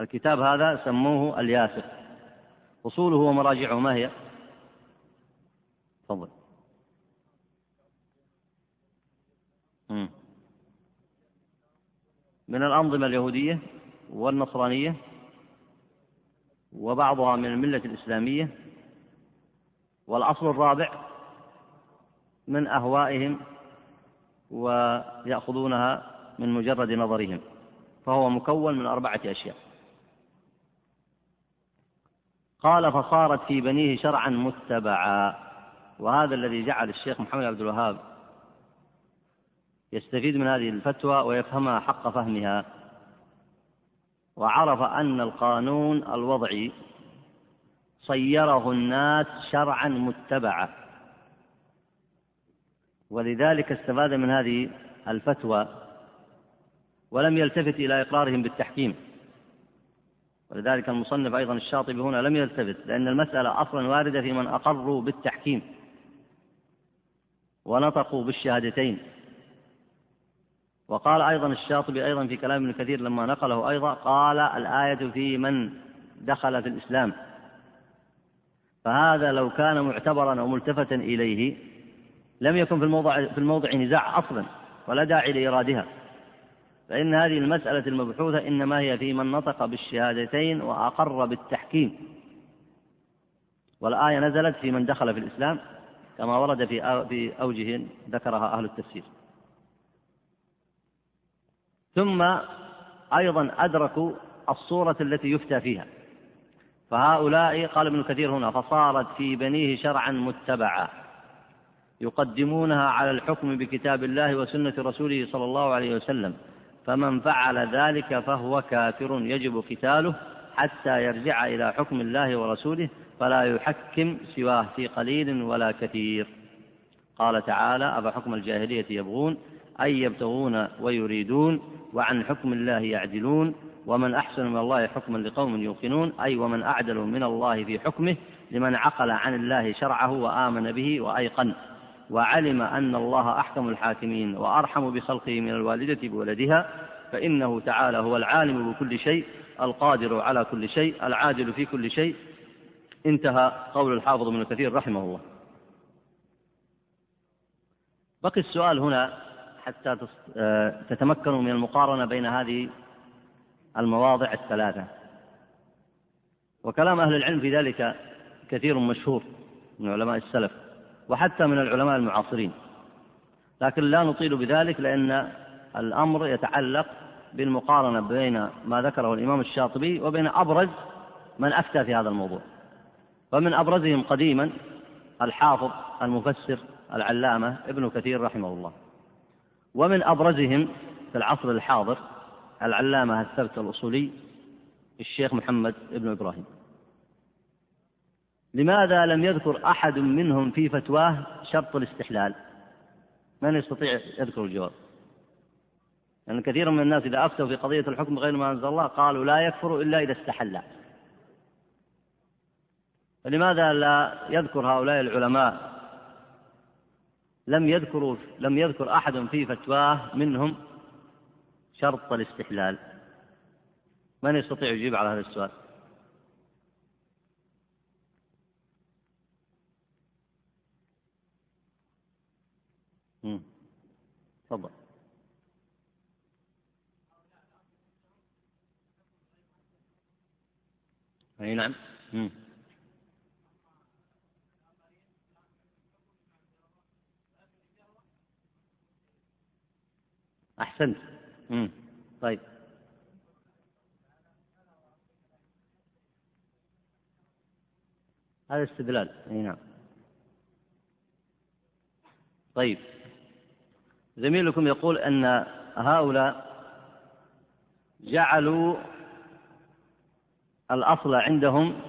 الكتاب هذا سموه الياسر. أصوله ومراجعه ما هي؟ تفضل. من الأنظمة اليهودية والنصرانية؟ وبعضها من الملة الإسلامية والأصل الرابع من أهوائهم ويأخذونها من مجرد نظرهم فهو مكون من أربعة أشياء. قال فصارت في بنيه شرعا متبعا وهذا الذي جعل الشيخ محمد عبد الوهاب يستفيد من هذه الفتوى ويفهمها حق فهمها. وعرف أن القانون الوضعي صيره الناس شرعا متبعا. ولذلك استفاد من هذه الفتوى ولم يلتفت إلى إقرارهم بالتحكيم. ولذلك المصنف أيضا الشاطبي هنا لم يلتفت لأن المسألة أصلا واردة في من أقروا بالتحكيم ونطقوا بالشهادتين. وقال أيضا الشاطبي أيضا في كلام ابن كثير لما نقله أيضا قال الآية في من دخل في الإسلام. فهذا لو كان معتبرا أو ملتفتا إليه لم يكن في الموضع في الموضع نزاع أصلا ولا داعي لإيرادها فإن هذه المسألة المبحوثة إنما هي في من نطق بالشهادتين وأقر بالتحكيم. والآية نزلت في من دخل في الإسلام كما ورد في أوجه ذكرها أهل التفسير. ثم أيضا أدركوا الصورة التي يفتى فيها. فهؤلاء قال ابن كثير هنا فصارت في بنيه شرعا متبعا يقدمونها على الحكم بكتاب الله وسنة رسوله صلى الله عليه وسلم. فمن فعل ذلك فهو كافر يجب قتاله حتى يرجع إلى حكم الله ورسوله فلا يحكم سواه في قليل ولا كثير. قال تعالى أفحكم الجاهلية يبغون أي يبتغون ويريدون وعن حكم الله يعدلون ومن أحسن من الله حكما لقوم يوقنون أي ومن أعدل من الله في حكمه لمن عقل عن الله شرعه وآمن به وأيقن. وعلم أن الله أحكم الحاكمين وأرحم بخلقه من الوالدة بولدها فإنه تعالى هو العالم بكل شيء القادر على كل شيء العادل في كل شيء. انتهى قول الحافظ ابن كثير رحمه الله. بقي السؤال هنا حتى آه، تتمكنوا من المقارنة بين هذه المواضع الثلاثة. وكلام أهل العلم في ذلك كثير مشهور من علماء السلف وحتى من العلماء المعاصرين. لكن لا نطيل بذلك لأن الأمر يتعلق بالمقارنة بين ما ذكره الإمام الشاطبي وبين أبرز من أفتى في هذا الموضوع. ومن أبرزهم قديما الحافظ المفسر العلامة ابن كثير رحمه الله. ومن أبرزهم في العصر الحاضر العلامة الثبت الأصولي الشيخ محمد بن إبراهيم. لماذا لم يذكر أحد منهم في فتواه شرط الاستحلال؟ من يستطيع يذكر الجواب؟ لأن يعني كثير من الناس إذا أفتوا في قضية الحكم بغير ما أنزل الله قالوا لا يكفر إلا إذا استحل. فلماذا لا يذكر هؤلاء العلماء لم يذكروا لم يذكر أحد في فتواه منهم شرط الاستحلال. من يستطيع يجيب على هذا السؤال؟ تفضل. أي نعم. مم. أحسنت. مم. طيب. هذا استدلال. أي نعم. طيب. زميلكم يقول أن هؤلاء جعلوا الأصل عندهم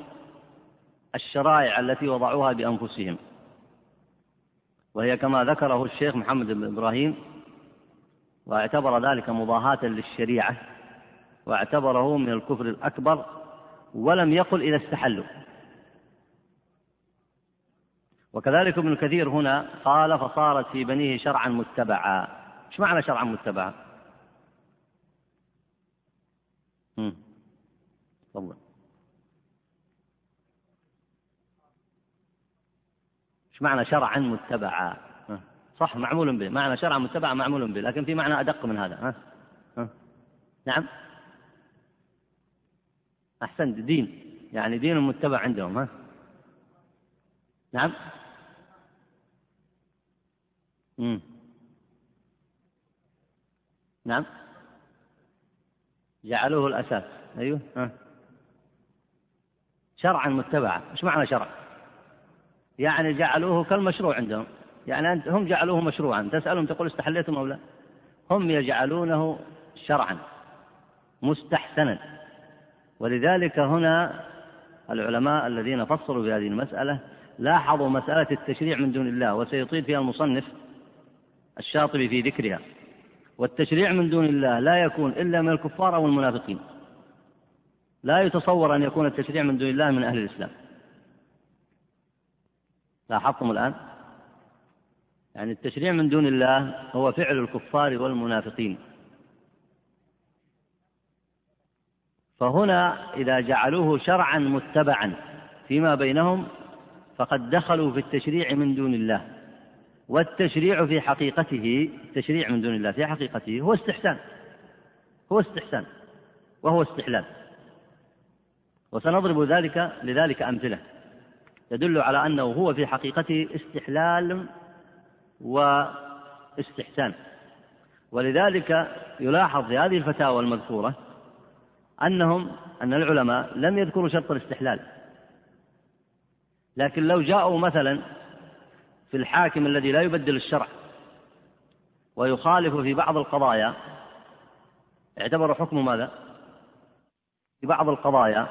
الشرائع التي وضعوها بأنفسهم. وهي كما ذكره الشيخ محمد بن إبراهيم واعتبر ذلك مضاهاة للشريعة واعتبره من الكفر الأكبر ولم يقل إذا استحلوا. وكذلك ابن كثير هنا قال فصارت في بنيه شرعا متبعا. إيش معنى شرعا متبعا؟ تفضل. إيش معنى شرعا متبعا؟ صح معمول به. معنى شرعا متبعا معمول به لكن في معنى أدق من هذا. ها؟ ها؟ نعم؟ أحسنت دين. يعني دين متبع عندهم ها؟ نعم؟ مم. نعم؟ جعلوه الأساس. أيوه ها. شرعا متبعا. إيش معنى شرع؟ يعني جعلوه كالمشروع عندهم. يعني أنت هم جعلوه مشروعا. تسألهم تقول استحليتم أو لا؟ هم يجعلونه شرعا مستحسنا. ولذلك هنا العلماء الذين فصلوا في هذه المسألة لاحظوا مسألة التشريع من دون الله وسيطيل فيها المصنف الشاطبي في ذكرها. والتشريع من دون الله لا يكون إلا من الكفار أو المنافقين. لا يتصور أن يكون التشريع من دون الله من أهل الإسلام. لاحظتم الآن؟ يعني التشريع من دون الله هو فعل الكفار والمنافقين. فهنا إذا جعلوه شرعا متبعا فيما بينهم فقد دخلوا في التشريع من دون الله. والتشريع في حقيقته التشريع من دون الله في حقيقته هو استحسان. هو استحسان. وهو استحلال. وسنضرب ذلك لذلك أمثلة. تدل على أنه هو في حقيقته استحلال واستحسان ولذلك يلاحظ في هذه الفتاوى المذكورة أنهم أن العلماء لم يذكروا شرط الاستحلال لكن لو جاءوا مثلا في الحاكم الذي لا يبدل الشرع ويخالف في بعض القضايا اعتبروا حكم ماذا؟ في بعض القضايا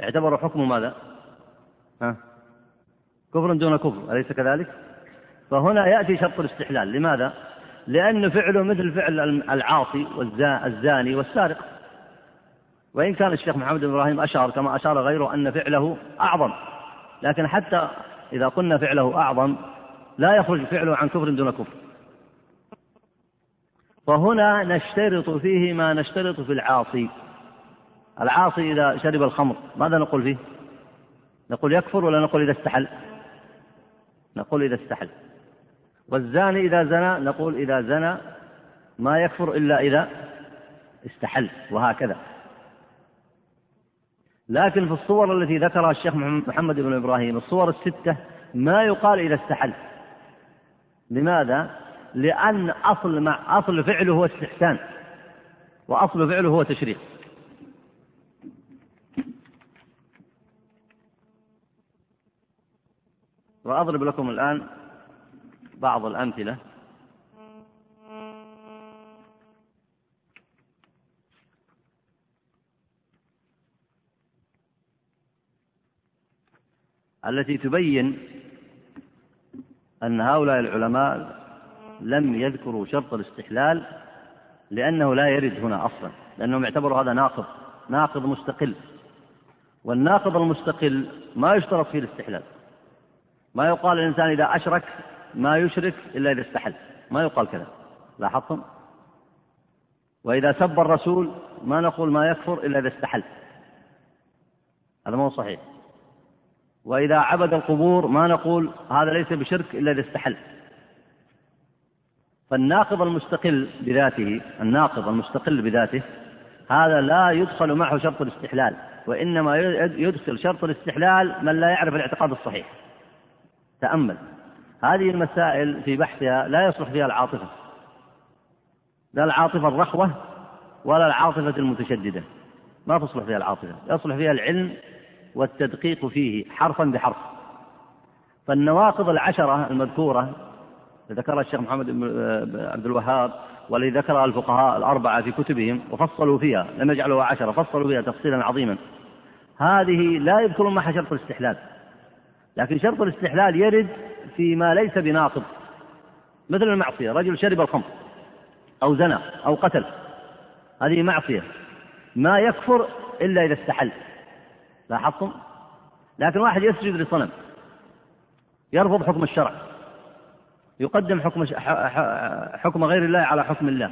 اعتبروا حكم ماذا؟ ها؟ كفر دون كفر أليس كذلك؟ فهنا يأتي شرط الاستحلال. لماذا؟ لأن فعله مثل فعل العاصي والزاني والسارق. وإن كان الشيخ محمد بن إبراهيم أشار كما أشار غيره أن فعله أعظم. لكن حتى إذا قلنا فعله أعظم لا يخرج فعله عن كفر دون كفر. فهنا نشترط فيه ما نشترط في العاصي. العاصي إذا شرب الخمر ماذا نقول فيه؟ نقول يكفر ولا نقول إذا استحل؟ نقول إذا استحل. والزاني إذا زنى نقول إذا زنى ما يكفر إلا إذا استحل وهكذا. لكن في الصور التي ذكرها الشيخ محمد بن إبراهيم الصور الستة ما يقال إذا استحل. لماذا؟ لأن أصل مع أصل فعله هو استحسان وأصل فعله هو تشريع. وأضرب لكم الآن بعض الأمثلة. التي تبين أن هؤلاء العلماء لم يذكروا شرط الاستحلال لأنه لا يرد هنا أصلا لأنهم يعتبروا هذا ناقض ناقض مستقل. والناقض المستقل ما يشترط فيه الاستحلال. ما يقال الإنسان إذا أشرك ما يشرك إلا إذا استحل. ما يقال كذا. لاحظتم؟ وإذا سب الرسول ما نقول ما يكفر إلا إذا استحل. هذا مو صحيح. وإذا عبد القبور ما نقول هذا ليس بشرك إلا إذا استحل. فالناقض المستقل بذاته الناقض المستقل بذاته هذا لا يدخل معه شرط الاستحلال. وإنما يدخل شرط الاستحلال من لا يعرف الاعتقاد الصحيح. تأمل. هذه المسائل في بحثها لا يصلح فيها العاطفة. لا العاطفة الرخوة ولا العاطفة المتشددة. ما تصلح فيها العاطفة. يصلح فيها العلم والتدقيق فيه حرفا بحرف. فالنواقض العشرة المذكورة ذكرها الشيخ محمد بن عبد الوهاب والذي ذكرها الفقهاء الأربعة في كتبهم وفصلوا فيها لم يجعلوها عشرة فصلوا فيها تفصيلا عظيما. هذه لا يذكرون معها شرط الاستحلال. لكن شرط الاستحلال يرد فيما ليس بناقض مثل المعصية رجل شرب الخمر أو زنى أو قتل. هذه معصية. ما يكفر إلا إذا استحل. لاحظتم؟ لكن واحد يسجد لصنم. يرفض حكم الشرع. يقدم حكم حكم غير الله على حكم الله.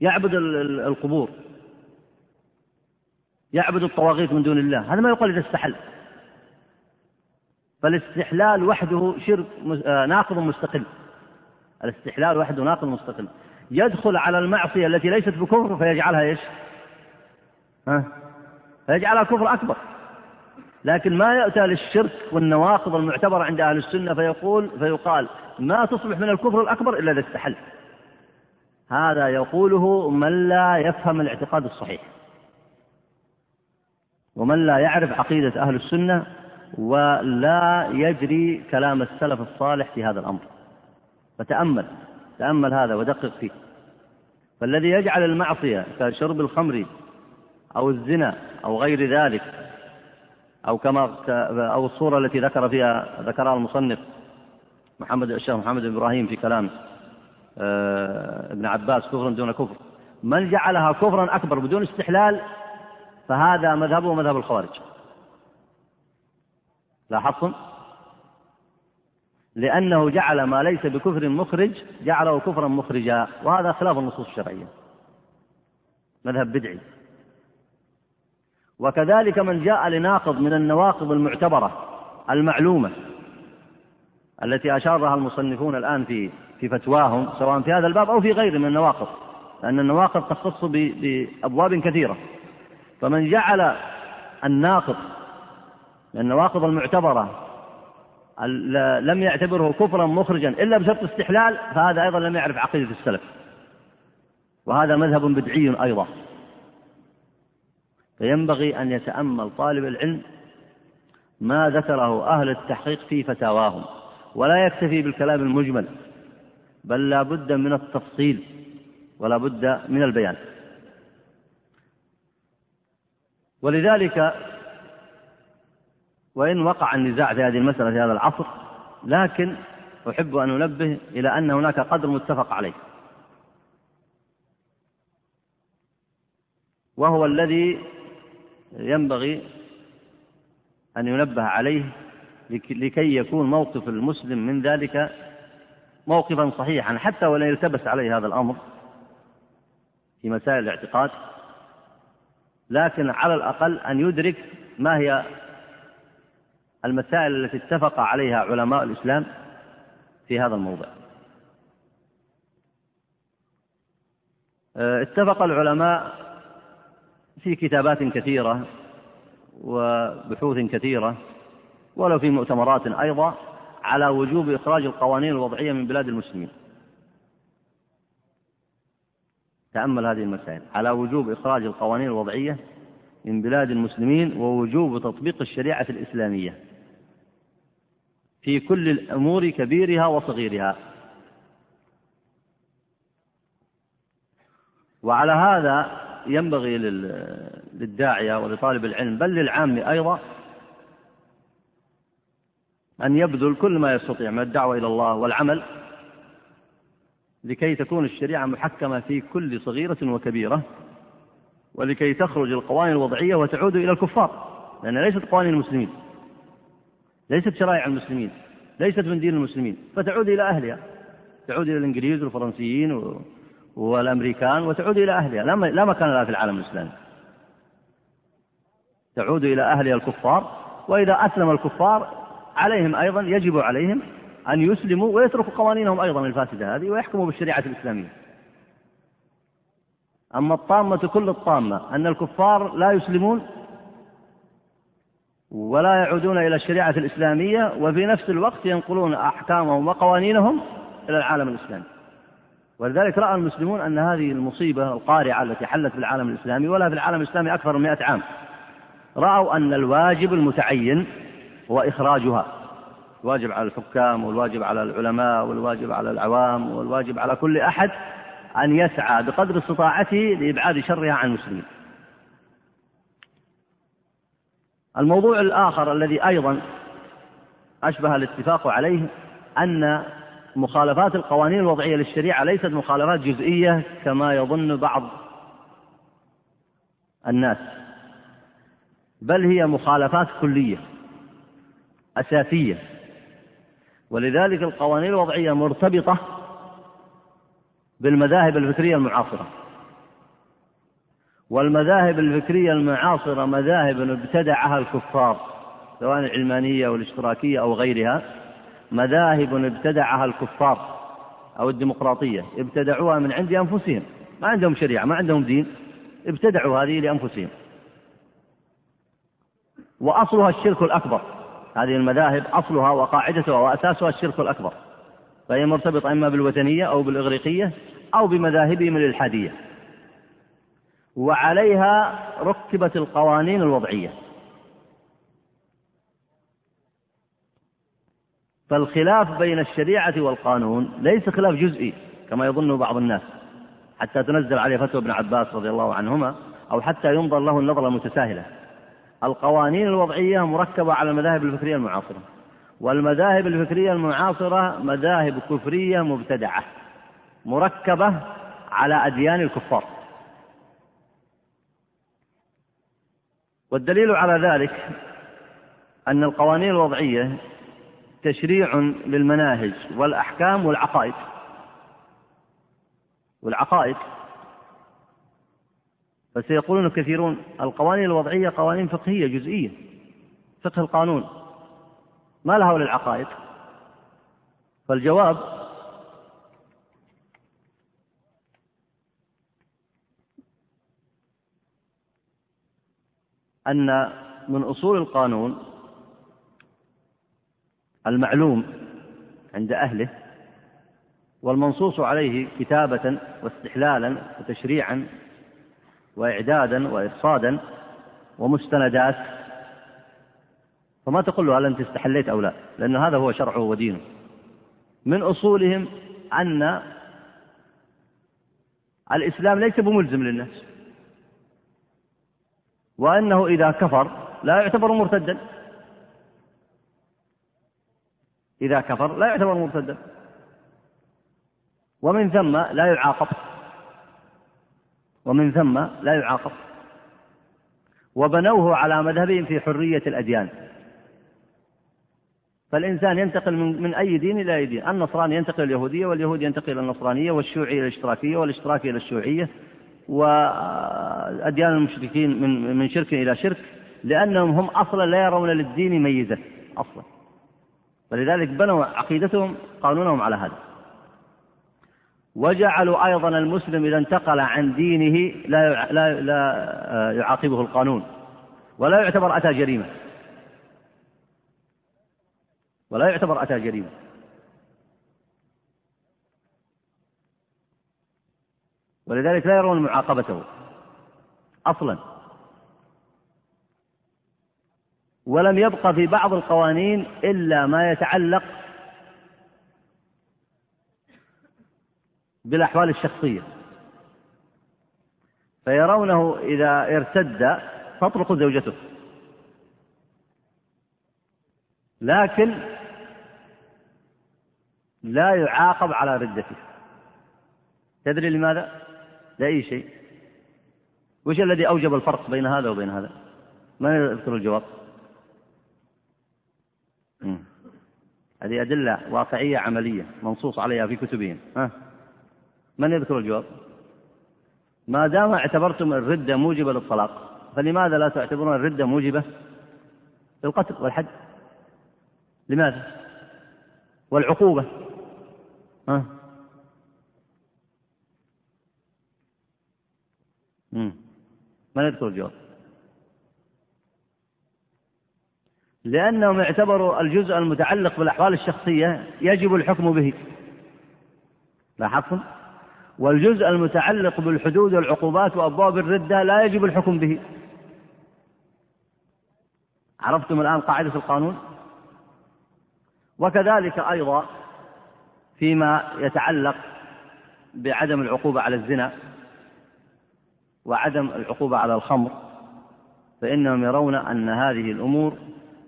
يعبد القبور. يعبد الطواغيت من دون الله. هذا ما يقال إذا استحل. فالاستحلال وحده شرك آه، ناقض مستقل. الاستحلال وحده ناقض مستقل. يدخل على المعصية التي ليست بكفر فيجعلها إيش؟ ها؟ فيجعلها كفر أكبر. لكن ما يأتى للشرك والنواقض المعتبرة عند أهل السنة فيقول فيقال ما تصبح من الكفر الأكبر إلا إذا استحل. هذا يقوله من لا يفهم الاعتقاد الصحيح. ومن لا يعرف عقيدة أهل السنة ولا يجري كلام السلف الصالح في هذا الأمر. فتأمل تأمل هذا ودقق فيه. فالذي يجعل المعصية كشرب الخمر أو الزنا أو غير ذلك أو كما أو الصورة التي ذكر فيها ذكرها المصنف محمد الشيخ محمد بن إبراهيم في كلام آه، ابن عباس كفر دون كفر. من جعلها كفرا أكبر بدون استحلال فهذا مذهبه مذهب الخوارج. لاحظتم؟ لأنه جعل ما ليس بكفر مخرج جعله كفرا مخرجا وهذا خلاف النصوص الشرعية. مذهب بدعي. وكذلك من جاء لناقض من النواقض المعتبرة المعلومة التي أشار لها المصنفون الآن في في فتواهم سواء في هذا الباب أو في غيره من النواقض. لأن النواقض تختص بأبواب كثيرة. فمن جعل الناقض من النواقض المعتبرة لم يعتبره كفرا مخرجا إلا بشرط استحلال فهذا أيضا لم يعرف عقيدة السلف. وهذا مذهب بدعي أيضا. فينبغي أن يتأمل طالب العلم ما ذكره أهل التحقيق في فتاواهم ولا يكتفي بالكلام المجمل بل لا بد من التفصيل ولا بد من البيان. ولذلك وإن وقع النزاع في هذه المسألة في هذا العصر لكن أحب أن أنبه إلى أن هناك قدر متفق عليه. وهو الذي ينبغي أن ينبه عليه لكي يكون موقف المسلم من ذلك موقفا صحيحا حتى ولو يلتبس عليه هذا الأمر في مسائل الاعتقاد لكن على الأقل أن يدرك ما هي المسائل التي اتفق عليها علماء الإسلام في هذا الموضع. اتفق العلماء في كتابات كثيرة وبحوث كثيرة ولو في مؤتمرات أيضا على وجوب إخراج القوانين الوضعية من بلاد المسلمين. تأمل هذه المسائل. على وجوب إخراج القوانين الوضعية من بلاد المسلمين ووجوب تطبيق الشريعة الإسلامية. في كل الأمور كبيرها وصغيرها. وعلى هذا ينبغي للداعية ولطالب العلم بل للعام أيضا أن يبذل كل ما يستطيع من الدعوة إلى الله والعمل لكي تكون الشريعة محكمة في كل صغيرة وكبيرة ولكي تخرج القوانين الوضعية وتعود إلى الكفار لأن ليست قوانين المسلمين. ليست شرائع المسلمين ليست من دين المسلمين فتعود إلى أهلها. تعود إلى الإنجليز والفرنسيين والأمريكان وتعود إلى أهلها. لا مكان لها في العالم الإسلامي. تعود إلى أهلها الكفار وإذا أسلم الكفار عليهم أيضا يجب عليهم أن يسلموا ويتركوا قوانينهم أيضا الفاسدة هذه ويحكموا بالشريعة الإسلامية. أما الطامة كل الطامة أن الكفار لا يسلمون ولا يعودون إلى الشريعة الإسلامية وفي نفس الوقت ينقلون أحكامهم وقوانينهم إلى العالم الإسلامي. ولذلك رأى المسلمون أن هذه المصيبة القارعة التي حلت في العالم الإسلامي ولا في العالم الإسلامي أكثر من مئة عام. رأوا أن الواجب المتعين هو إخراجها. الواجب على الحكام والواجب على العلماء والواجب على العوام والواجب على كل أحد أن يسعى بقدر استطاعته لإبعاد شرها عن المسلمين. الموضوع الآخر الذي أيضا أشبه الاتفاق عليه أن مخالفات القوانين الوضعية للشريعة ليست مخالفات جزئية كما يظن بعض الناس بل هي مخالفات كلية أساسية ولذلك القوانين الوضعية مرتبطة بالمذاهب الفكرية المعاصرة. والمذاهب الفكرية المعاصرة مذاهب ابتدعها الكفار سواء العلمانية أو الاشتراكية أو غيرها مذاهب ابتدعها الكفار أو الديمقراطية ابتدعوها من عند أنفسهم ما عندهم شريعة ما عندهم دين ابتدعوا هذه لأنفسهم. وأصلها الشرك الأكبر هذه المذاهب أصلها وقاعدتها وأساسها الشرك الأكبر فهي مرتبطة إما بالوثنية أو بالإغريقية أو بمذاهبهم الإلحادية. وعليها ركبت القوانين الوضعية. فالخلاف بين الشريعة والقانون ليس خلاف جزئي كما يظن بعض الناس حتى تنزل عليه فتوى ابن عباس رضي الله عنهما أو حتى ينظر له النظرة المتساهلة. القوانين الوضعية مركبة على المذاهب الفكرية المعاصرة والمذاهب الفكرية المعاصرة مذاهب كفرية مبتدعة مركبة على أديان الكفار. والدليل على ذلك أن القوانين الوضعية تشريع للمناهج والأحكام والعقائد. والعقائد. فسيقولون كثيرون القوانين الوضعية قوانين فقهية جزئية فقه القانون. ما لها وللعقائد. فالجواب أن من أصول القانون المعلوم عند أهله والمنصوص عليه كتابة واستحلالا وتشريعا وإعدادا وإرصادا ومستندات فما تقول له هل أنت استحليت أو لا؟ لأن هذا هو شرعه ودينه. من أصولهم أن الإسلام ليس بملزم للناس وأنه إذا كفر لا يعتبر مرتدا. إذا كفر لا يعتبر مرتدا. ومن ثم لا يعاقب. ومن ثم لا يعاقب. وبنوه على مذهبهم في حرية الأديان. فالإنسان ينتقل من, من أي دين إلى أي دين. النصراني ينتقل إلى اليهودية واليهودي ينتقل إلى النصرانية والشيوعي إلى الإشتراكية والاشتراكي إلى الشيوعية. وأديان المشركين من من شرك إلى شرك لأنهم هم أصلا لا يرون للدين ميزة أصلا. فلذلك بنوا عقيدتهم قانونهم على هذا. وجعلوا أيضا المسلم إذا انتقل عن دينه لا لا لا يعاقبه القانون ولا يعتبر أتى جريمة. ولا يعتبر أتى جريمة. ولذلك لا يرون معاقبته أصلا. ولم يبق في بعض القوانين إلا ما يتعلق بالأحوال الشخصية. فيرونه إذا ارتد تطلق زوجته. لكن لا يعاقب على ردته. تدري لماذا؟ لأي شيء. وش الذي أوجب الفرق بين هذا وبين هذا؟ ما يذكر الجواب؟ هذه أدلة واقعية عملية منصوص عليها في كتبهم. ها؟ من يذكر الجواب؟ ما دام اعتبرتم الردة موجبة للطلاق فلماذا لا تعتبرون الردة موجبة؟ للقتل والحد. لماذا؟ والعقوبة. ها؟ من يذكر الجواب. لأنهم اعتبروا الجزء المتعلق بالأحوال الشخصية يجب الحكم به. لاحظتم؟ والجزء المتعلق بالحدود والعقوبات وأبواب الردة لا يجب الحكم به. عرفتم الآن قاعدة القانون؟ وكذلك أيضا فيما يتعلق بعدم العقوبة على الزنا. وعدم العقوبة على الخمر فإنهم يرون أن هذه الأمور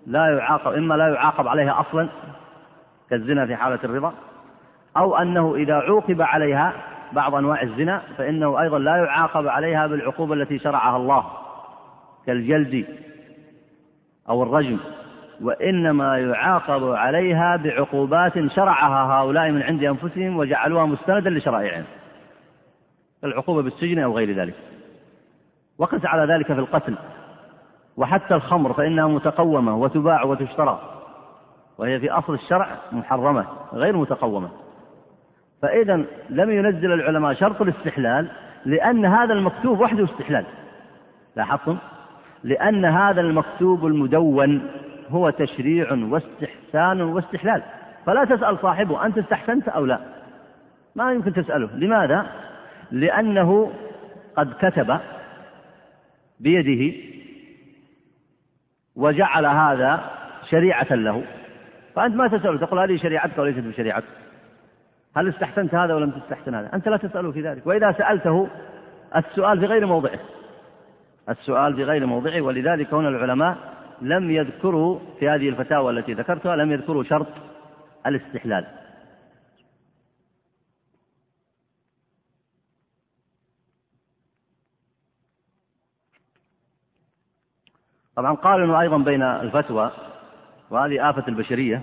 لا يعاقب إما لا يعاقب عليها أصلا كالزنا في حالة الرضا أو أنه إذا عوقب عليها بعض أنواع الزنا فإنه أيضا لا يعاقب عليها بالعقوبة التي شرعها الله كالجلد أو الرجم وإنما يعاقب عليها بعقوبات شرعها هؤلاء من عند أنفسهم وجعلوها مستندا لشرائعهم العقوبة بالسجن أو غير ذلك. وقس على ذلك في القتل. وحتى الخمر فإنها متقومة وتباع وتشترى. وهي في أصل الشرع محرمة غير متقومة. فإذا لم ينزل العلماء شرط الاستحلال لأن هذا المكتوب وحده استحلال. لاحظتم؟ لأن هذا المكتوب المدون هو تشريع واستحسان واستحلال. فلا تسأل صاحبه أنت استحسنت أو لا. ما يمكن تسأله. لماذا؟ لأنه قد كتب بيده وجعل هذا شريعة له. فأنت ما تسأله تقول هذه شريعتك وليست بشريعتك. هل استحسنت هذا ولم تستحسن هذا؟ أنت لا تسأله في ذلك. وإذا سألته السؤال في غير موضعه السؤال في غير موضعه ولذلك هنا العلماء لم يذكروا في هذه الفتاوى التي ذكرتها لم يذكروا شرط الاستحلال. طبعا قارنوا أيضا بين الفتوى وهذه آفة البشرية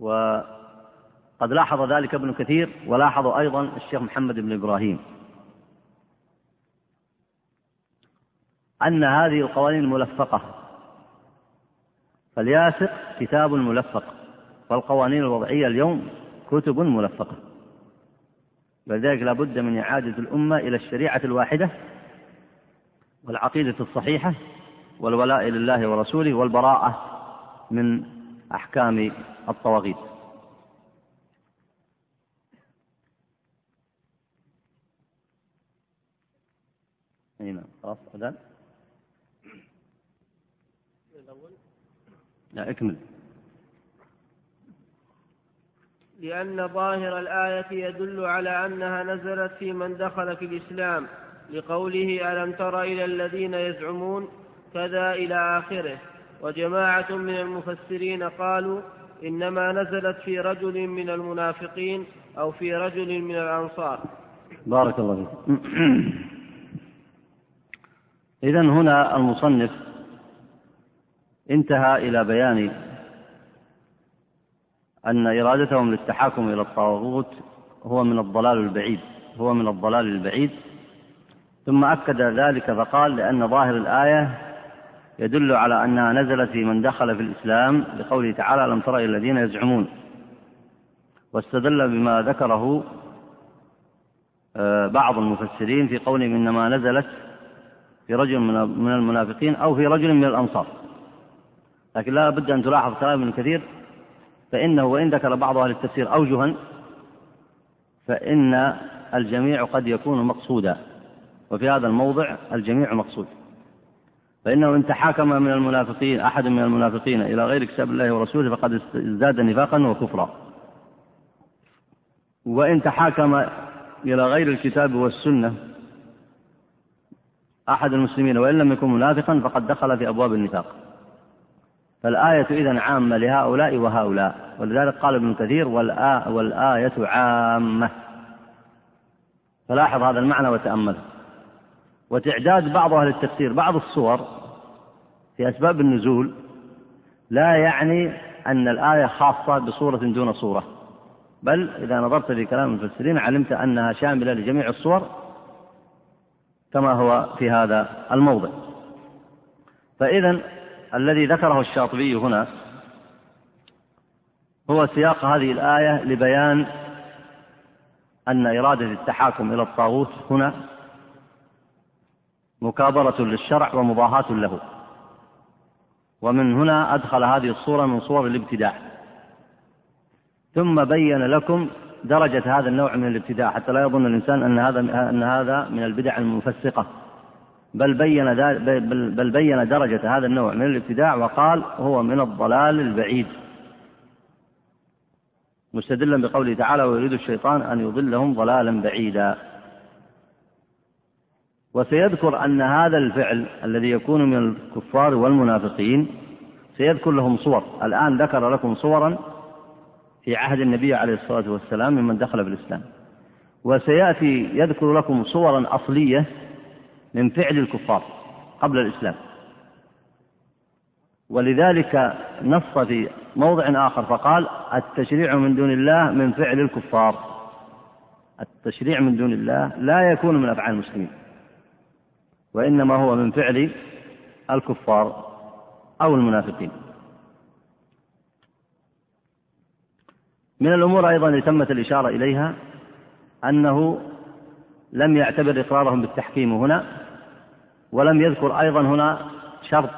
وقد لاحظ ذلك ابن كثير ولاحظ أيضا الشيخ محمد بن إبراهيم. أن هذه القوانين ملفقة. فالياسق كتاب ملفق والقوانين الوضعية اليوم كتب ملفقة. ولذلك لا بد من إعادة الأمة إلى الشريعة الواحدة والعقيدة الصحيحة والولاء لله ورسوله والبراءة من أحكام الطواغيت. نعم خلاص أذان. لا اكمل. لأن ظاهر الآية يدل على أنها نزلت في من دخل في الإسلام لقوله ألم تر إلى الذين يزعمون كذا إلى آخره. وجماعة من المفسرين قالوا إنما نزلت في رجل من المنافقين أو في رجل من الأنصار. بارك الله فيك. إذا هنا المصنف انتهى إلى بيان أن إرادتهم للتحاكم إلى الطاغوت هو من الضلال البعيد هو من الضلال البعيد. ثم أكد ذلك فقال لأن ظاهر الآية يدل على أنها نزلت في من دخل في الإسلام لقوله تعالى لم تر إلى الذين يزعمون؟ واستدل بما ذكره آه، بعض المفسرين في قولهم إنما نزلت في رجل من المنافقين أو في رجل من الأنصار. لكن لا بد أن تلاحظ كلام ابن كثير فإنه وإن ذكر بعض أهل التفسير أوجها فإن الجميع قد يكون مقصودا وفي هذا الموضع الجميع مقصود. فإنه إن تحاكم من المنافقين أحد من المنافقين إلى غير كتاب الله ورسوله فقد ازداد نفاقا وكفرا. وإن تحاكم إلى غير الكتاب والسنة أحد المسلمين وإن لم يكن منافقا فقد دخل في أبواب النفاق. فالآية إذا عامة لهؤلاء وهؤلاء ولذلك قال ابن كثير والآية عامة. فلاحظ هذا المعنى وتأمله وتعداد بعض أهل التفسير بعض الصور في أسباب النزول لا يعني أن الآية خاصة بصورة دون صورة. بل إذا نظرت في كلام المفسرين علمت أنها شاملة لجميع الصور كما هو في هذا الموضع. فإذا الذي ذكره الشاطبي هنا هو سياق هذه الآية لبيان أن إرادة التحاكم إلى الطاغوت هنا مكابرة للشرع ومضاهاة له. ومن هنا أدخل هذه الصورة من صور الابتداع. ثم بين لكم درجة هذا النوع من الابتداع حتى لا يظن الإنسان أن هذا أن هذا من البدع المفسقة بل بين بل بين درجة هذا النوع من الابتداع وقال هو من الضلال البعيد. مستدلا بقوله تعالى ويريد الشيطان أن يضلهم ضلالا بعيدا. وسيذكر أن هذا الفعل الذي يكون من الكفار والمنافقين سيذكر لهم صور. الآن ذكر لكم صورا في عهد النبي عليه الصلاة والسلام ممن دخل في الإسلام وسيأتي يذكر لكم صورا أصلية من فعل الكفار قبل الإسلام. ولذلك نص في موضع آخر فقال التشريع من دون الله من فعل الكفار. التشريع من دون الله لا يكون من أفعال المسلمين. وإنما هو من فعل الكفار أو المنافقين. من الأمور أيضا التي تمت الإشارة إليها أنه لم يعتبر إقرارهم بالتحكيم هنا ولم يذكر أيضا هنا شرط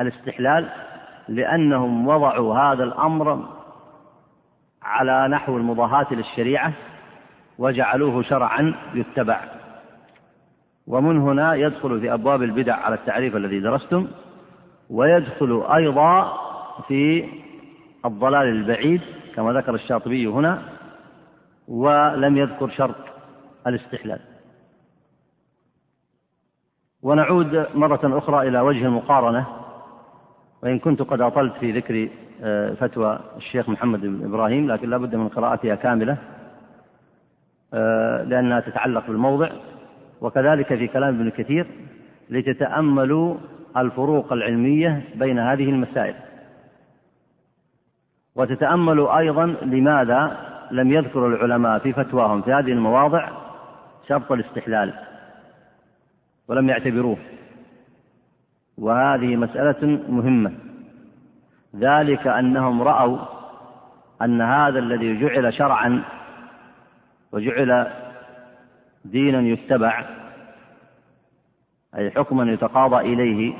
الاستحلال لأنهم وضعوا هذا الأمر على نحو المضاهاة للشريعة وجعلوه شرعا يتبع. ومن هنا يدخل في أبواب البدع على التعريف الذي درستم ويدخل أيضا في الضلال البعيد كما ذكر الشاطبي هنا ولم يذكر شرط الاستحلال. ونعود مرة أخرى إلى وجه المقارنة وإن كنت قد أطلت في ذكر آه، فتوى الشيخ محمد بن إبراهيم لكن لا بد من قراءتها كاملة آه، لأنها تتعلق بالموضع. وكذلك في كلام ابن كثير لتتأملوا الفروق العلمية بين هذه المسائل. وتتأمل أيضا لماذا لم يذكر العلماء في فتواهم في هذه المواضع شرط الاستحلال ولم يعتبروه. وهذه مسألة مهمة. ذلك أنهم رأوا أن هذا الذي جعل شرعا وجعل دينا يتبع أي حكما يتقاضى إليه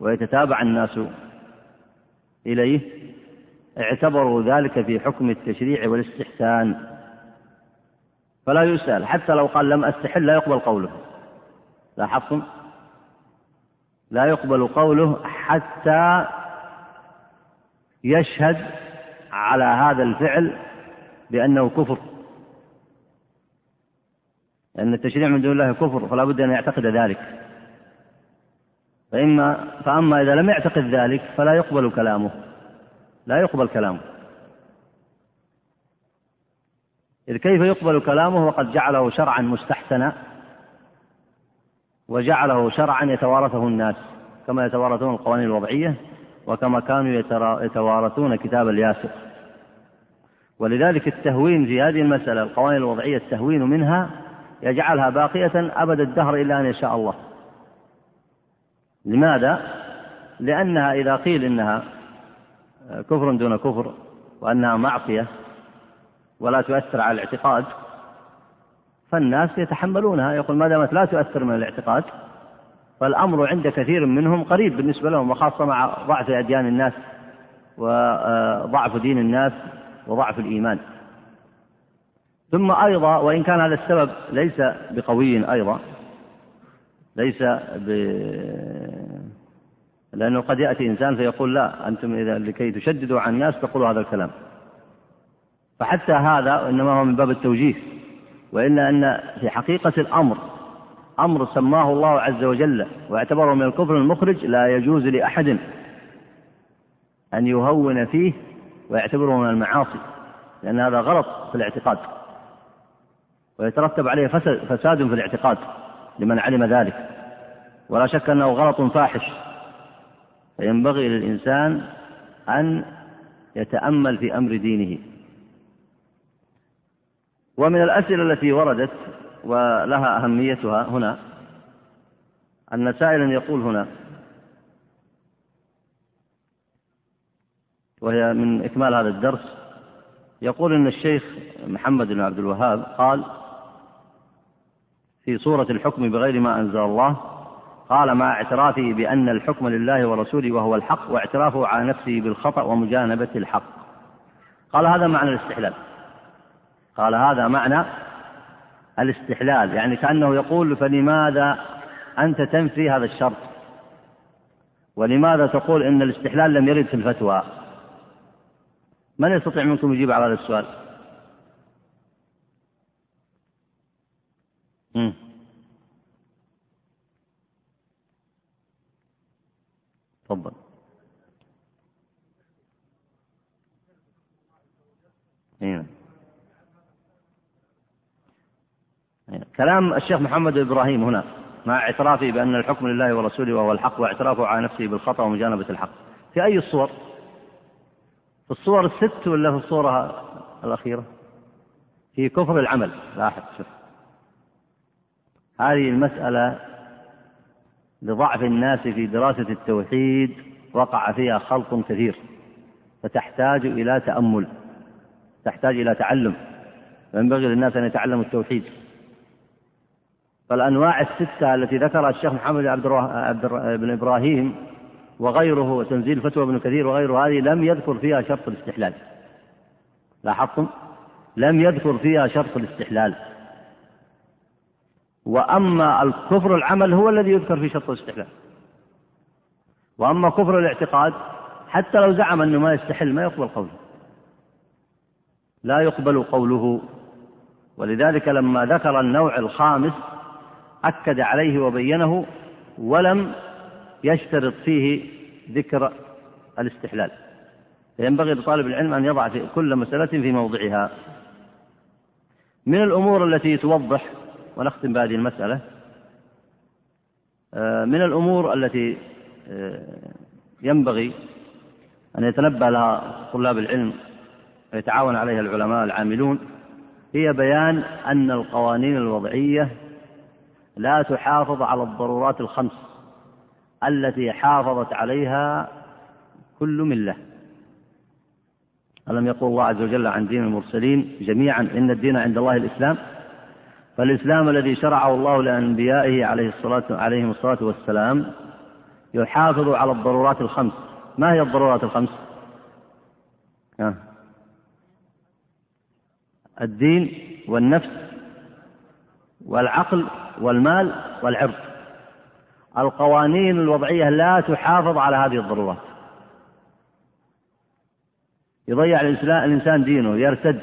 ويتتابع الناس إليه اعتبروا ذلك في حكم التشريع والاستحسان. فلا يسأل حتى لو قال لم أستحل لا يقبل قوله. لاحظتم؟ لا يقبل قوله حتى يشهد على هذا الفعل بأنه كفر. لأن التشريع من دون الله كفر فلا بد أن يعتقد ذلك. فإما فأما إذا لم يعتقد ذلك فلا يقبل كلامه. لا يقبل كلامه. إذ كيف يقبل كلامه؟ وقد جعله شرعا مستحسنا وجعله شرعا يتوارثه الناس كما يتوارثون القوانين الوضعية وكما كانوا يتوارثون كتاب الياسر. ولذلك التهوين في هذه المسألة القوانين الوضعية التهوين منها يجعلها باقية أبد الدهر إلا أن يشاء الله. لماذا؟ لأنها إذا قيل إنها كفر دون كفر وأنها معصية ولا تؤثر على الاعتقاد فالناس يتحملونها. يقول ما دامت لا تؤثر من الاعتقاد فالأمر عند كثير منهم قريب بالنسبة لهم وخاصة مع ضعف أديان الناس وضعف دين الناس وضعف الإيمان. ثم أيضا وإن كان هذا السبب ليس بقوي أيضا ليس ب لأنه قد يأتي إنسان فيقول لا أنتم إذا لكي تشددوا على الناس تقولوا هذا الكلام. فحتى هذا إنما هو من باب التوجيه وإلا أن في حقيقة الأمر أمر سماه الله عز وجل واعتبره من الكفر المخرج لا يجوز لأحد أن يهون فيه ويعتبره من المعاصي لأن هذا غلط في الاعتقاد. ويترتب عليه فساد في الاعتقاد لمن علم ذلك. ولا شك أنه غلط فاحش. فينبغي للإنسان أن يتأمل في أمر دينه. ومن الأسئلة التي وردت ولها أهميتها هنا أن سائلا يقول هنا وهي من إكمال هذا الدرس يقول إن الشيخ محمد بن عبد الوهاب قال في سورة الحكم بغير ما أنزل الله قال مع اعترافه بأن الحكم لله ورسوله وهو الحق واعترافه على نفسه بالخطأ ومجانبة الحق. قال هذا معنى الاستحلال. قال هذا معنى الاستحلال يعني كأنه يقول فلماذا أنت تنفي هذا الشرط؟ ولماذا تقول إن الاستحلال لم يرد في الفتوى؟ من يستطيع منكم يجيب على هذا السؤال تفضل هنا. كلام الشيخ محمد إبراهيم هنا مع اعترافه بأن الحكم لله ورسوله وهو الحق واعترافه على نفسه بالخطأ ومجانبة الحق. في أي الصور في الصور الست ولا في الصورة الأخيرة؟ في كفر العمل. لاحظ شوف. هذه المسألة لضعف الناس في دراسة التوحيد وقع فيها خلط كثير فتحتاج إلى تأمل تحتاج إلى تعلم. ينبغي للناس أن يتعلموا التوحيد. فالأنواع الستة التي ذكرها الشيخ محمد عبد, عبد بن إبراهيم وغيره وتنزيل فتوى ابن كثير وغيره هذه لم يذكر فيها شرط الاستحلال. لاحظتم؟ لم يذكر فيها شرط الاستحلال. وأما الكفر العمل هو الذي يذكر في شرط الاستحلال. وأما كفر الاعتقاد حتى لو زعم أنه ما يستحل ما يقبل قوله. لا يقبل قوله. ولذلك لما ذكر النوع الخامس أكد عليه وبينه ولم يشترط فيه ذكر الاستحلال. فينبغي لطالب العلم أن يضع في كل مسألة في موضعها. من الأمور التي توضح ونختم بهذه المسألة آه، من الأمور التي آه، ينبغي أن يتنبه لها طلاب العلم ويتعاون عليها العلماء العاملون هي بيان أن القوانين الوضعية لا تحافظ على الضرورات الخمس التي حافظت عليها كل ملة. ألم يقول الله عز وجل عن دين المرسلين جميعا إن الدين عند الله الإسلام. فالإسلام الذي شرعه الله لأنبيائه عليه الصلاة عليهم الصلاة والسلام يحافظ على الضرورات الخمس. ما هي الضرورات الخمس؟ الدين والنفس والعقل والمال والعرض. القوانين الوضعية لا تحافظ على هذه الضرورات يضيع الإنسان دينه يرتد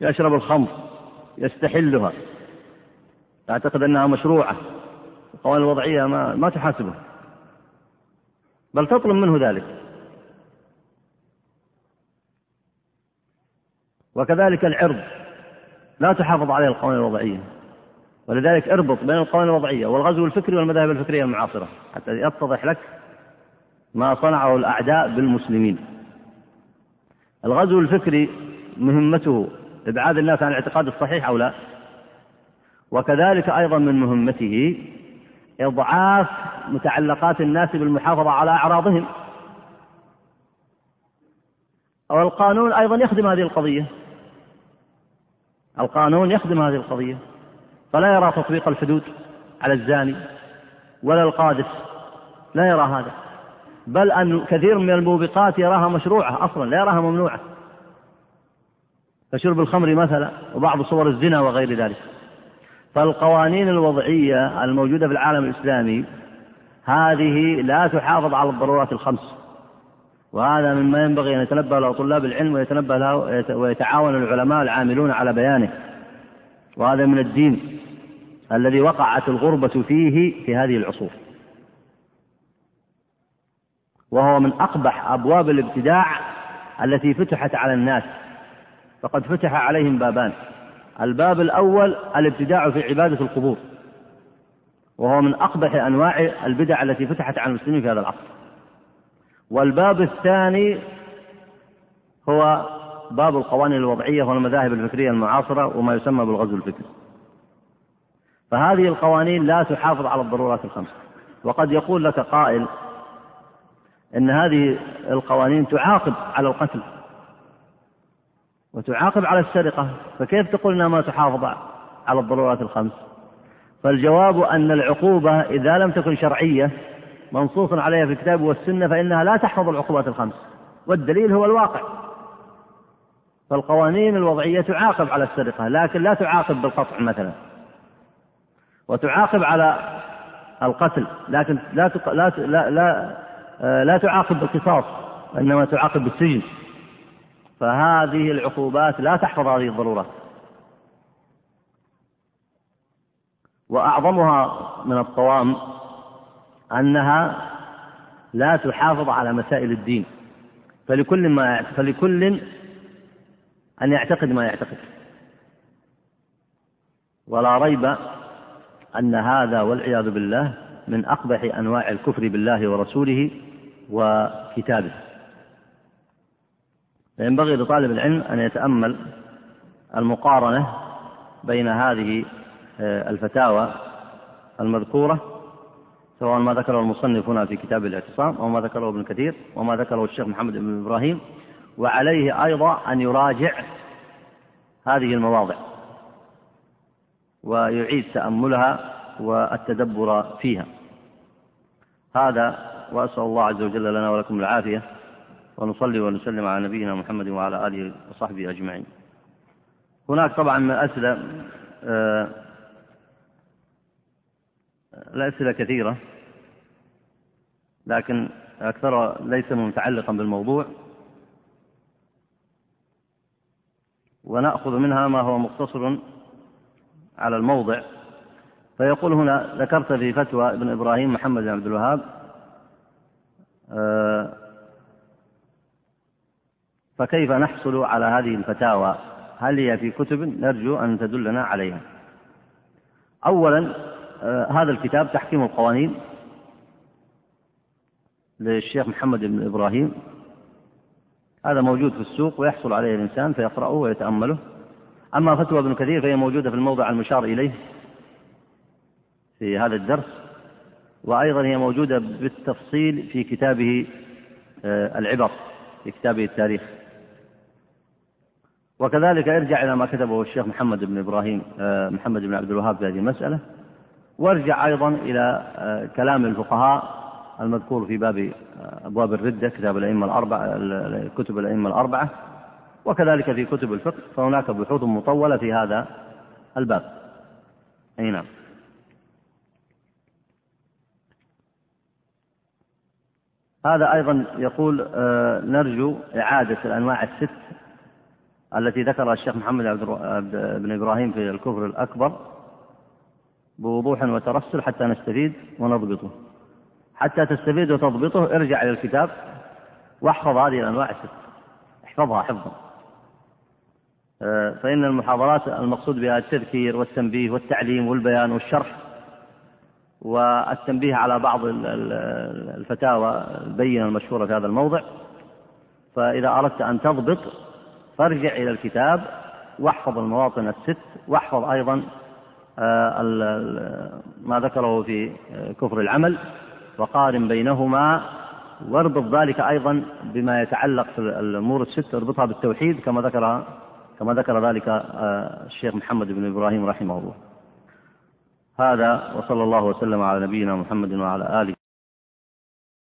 يشرب الخمر يستحلها. يعتقد أنها مشروعة. القوانين الوضعية ما, ما تحاسبه. بل تطلب منه ذلك. وكذلك العرض. لا تحافظ عليه القوانين الوضعية. ولذلك اربط بين القوانين الوضعية والغزو الفكري والمذاهب الفكرية المعاصرة حتى يتضح لك ما صنعه الأعداء بالمسلمين. الغزو الفكري مهمته إبعاد الناس عن الاعتقاد الصحيح أو لا؟ وكذلك أيضا من مهمته إضعاف متعلقات الناس بالمحافظة على أعراضهم. والقانون أيضا يخدم هذه القضية. القانون يخدم هذه القضية فلا يرى تطبيق الحدود على الزاني ولا القاذف لا يرى هذا. بل أن كثير من الموبقات يراها مشروعة أصلا لا يراها ممنوعة. كشرب الخمر مثلا وبعض صور الزنا وغير ذلك. فالقوانين الوضعية الموجودة في العالم الإسلامي هذه لا تحافظ على الضرورات الخمس. وهذا مما ينبغي أن يتنبه له طلاب العلم ويتنبه له ويتعاون العلماء العاملون على بيانه. وهذا من الدين الذي وقعت الغربة فيه في هذه العصور. وهو من أقبح أبواب الابتداع التي فتحت على الناس. فقد فتح عليهم بابان. الباب الأول الابتداع في عبادة القبور. وهو من أقبح أنواع البدع التي فتحت على المسلمين في هذا العصر. والباب الثاني هو باب القوانين الوضعية والمذاهب الفكرية المعاصرة وما يسمى بالغزو الفكري. فهذه القوانين لا تحافظ على الضرورات الخمس وقد يقول لك قائل إن هذه القوانين تعاقب على القتل وتعاقب على السرقة. فكيف تقول إنها ما تحافظ على الضرورات الخمس فالجواب أن العقوبة إذا لم تكن شرعية منصوص عليها في الكتاب والسنة فإنها لا تحفظ العقوبات الخمس. والدليل هو الواقع. فالقوانين الوضعية تعاقب على السرقة لكن لا تعاقب بالقطع مثلا. وتعاقب على القتل لكن لا لا لا, لا آه، لا تعاقب بالقصاص وإنما تعاقب بالسجن. فهذه العقوبات لا تحفظ هذه الضرورات وأعظمها من الطوام أنها لا تحافظ على مسائل الدين. فلكل ما فلكل أن يعتقد ما يعتقد. ولا ريب أن هذا والعياذ بالله من أقبح أنواع الكفر بالله ورسوله وكتابه. فينبغي لطالب العلم أن يتأمل المقارنة بين هذه آه، الفتاوى المذكورة سواء ما ذكره المصنف هنا في كتاب الاعتصام أو ما ذكره ابن كثير وما ذكره الشيخ محمد بن إبراهيم وعليه أيضا أن يراجع هذه المواضع ويعيد تأملها والتدبر فيها. هذا وأسأل الله عز وجل لنا ولكم العافية ونصلي ونسلم على نبينا محمد وعلى آله وصحبه أجمعين. هناك طبعا أسئلة آه، الأسئلة كثيرة لكن أكثرها ليس متعلقا بالموضوع. ونأخذ منها ما هو مقتصر على الموضع. فيقول هنا ذكرت في فتوى ابن إبراهيم محمد بن عبد الوهاب آه، فكيف نحصل على هذه الفتاوى؟ هل هي في كتب نرجو أن تدلنا عليها؟ أولا هذا الكتاب تحكيم القوانين للشيخ محمد بن إبراهيم. هذا موجود في السوق ويحصل عليه الإنسان فيقرأه ويتأمله. أما فتوى ابن كثير فهي موجودة في الموضع المشار إليه في هذا الدرس وأيضا هي موجودة بالتفصيل في كتابه آه، العبر في كتابه التاريخ. وكذلك ارجع إلى ما كتبه الشيخ محمد بن إبراهيم آه، محمد بن عبد الوهاب في هذه المسألة. وارجع أيضا إلى آه، كلام الفقهاء المذكور في باب أبواب الردة كتاب الأئمة الأربعة كتب الأئمة الأربعة وكذلك في كتب الفقه فهناك بحوث مطولة في هذا الباب. أي نعم. هذا أيضا يقول آه، نرجو إعادة الأنواع الست التي ذكرها الشيخ محمد بن إبراهيم في الكفر الأكبر بوضوح وترسل حتى نستفيد ونضبطه. حتى تستفيد وتضبطه ارجع إلى الكتاب واحفظ هذه الأنواع الست. احفظها حفظا آه، فإن المحاضرات المقصود بها التذكير والتنبيه والتعليم والبيان والشرح والتنبيه على بعض الفتاوى البينة المشهورة في هذا الموضع. فإذا أردت أن تضبط فارجع إلى الكتاب واحفظ المواطن الست واحفظ أيضا ما ذكره في آه، كفر العمل وقارن بينهما واربط ذلك أيضا بما يتعلق في الأمور الست اربطها بالتوحيد كما ذكر كما ذكر ذلك آه، الشيخ محمد بن إبراهيم رحمه الله. هذا وصلى الله وسلم على نبينا محمد وعلى آله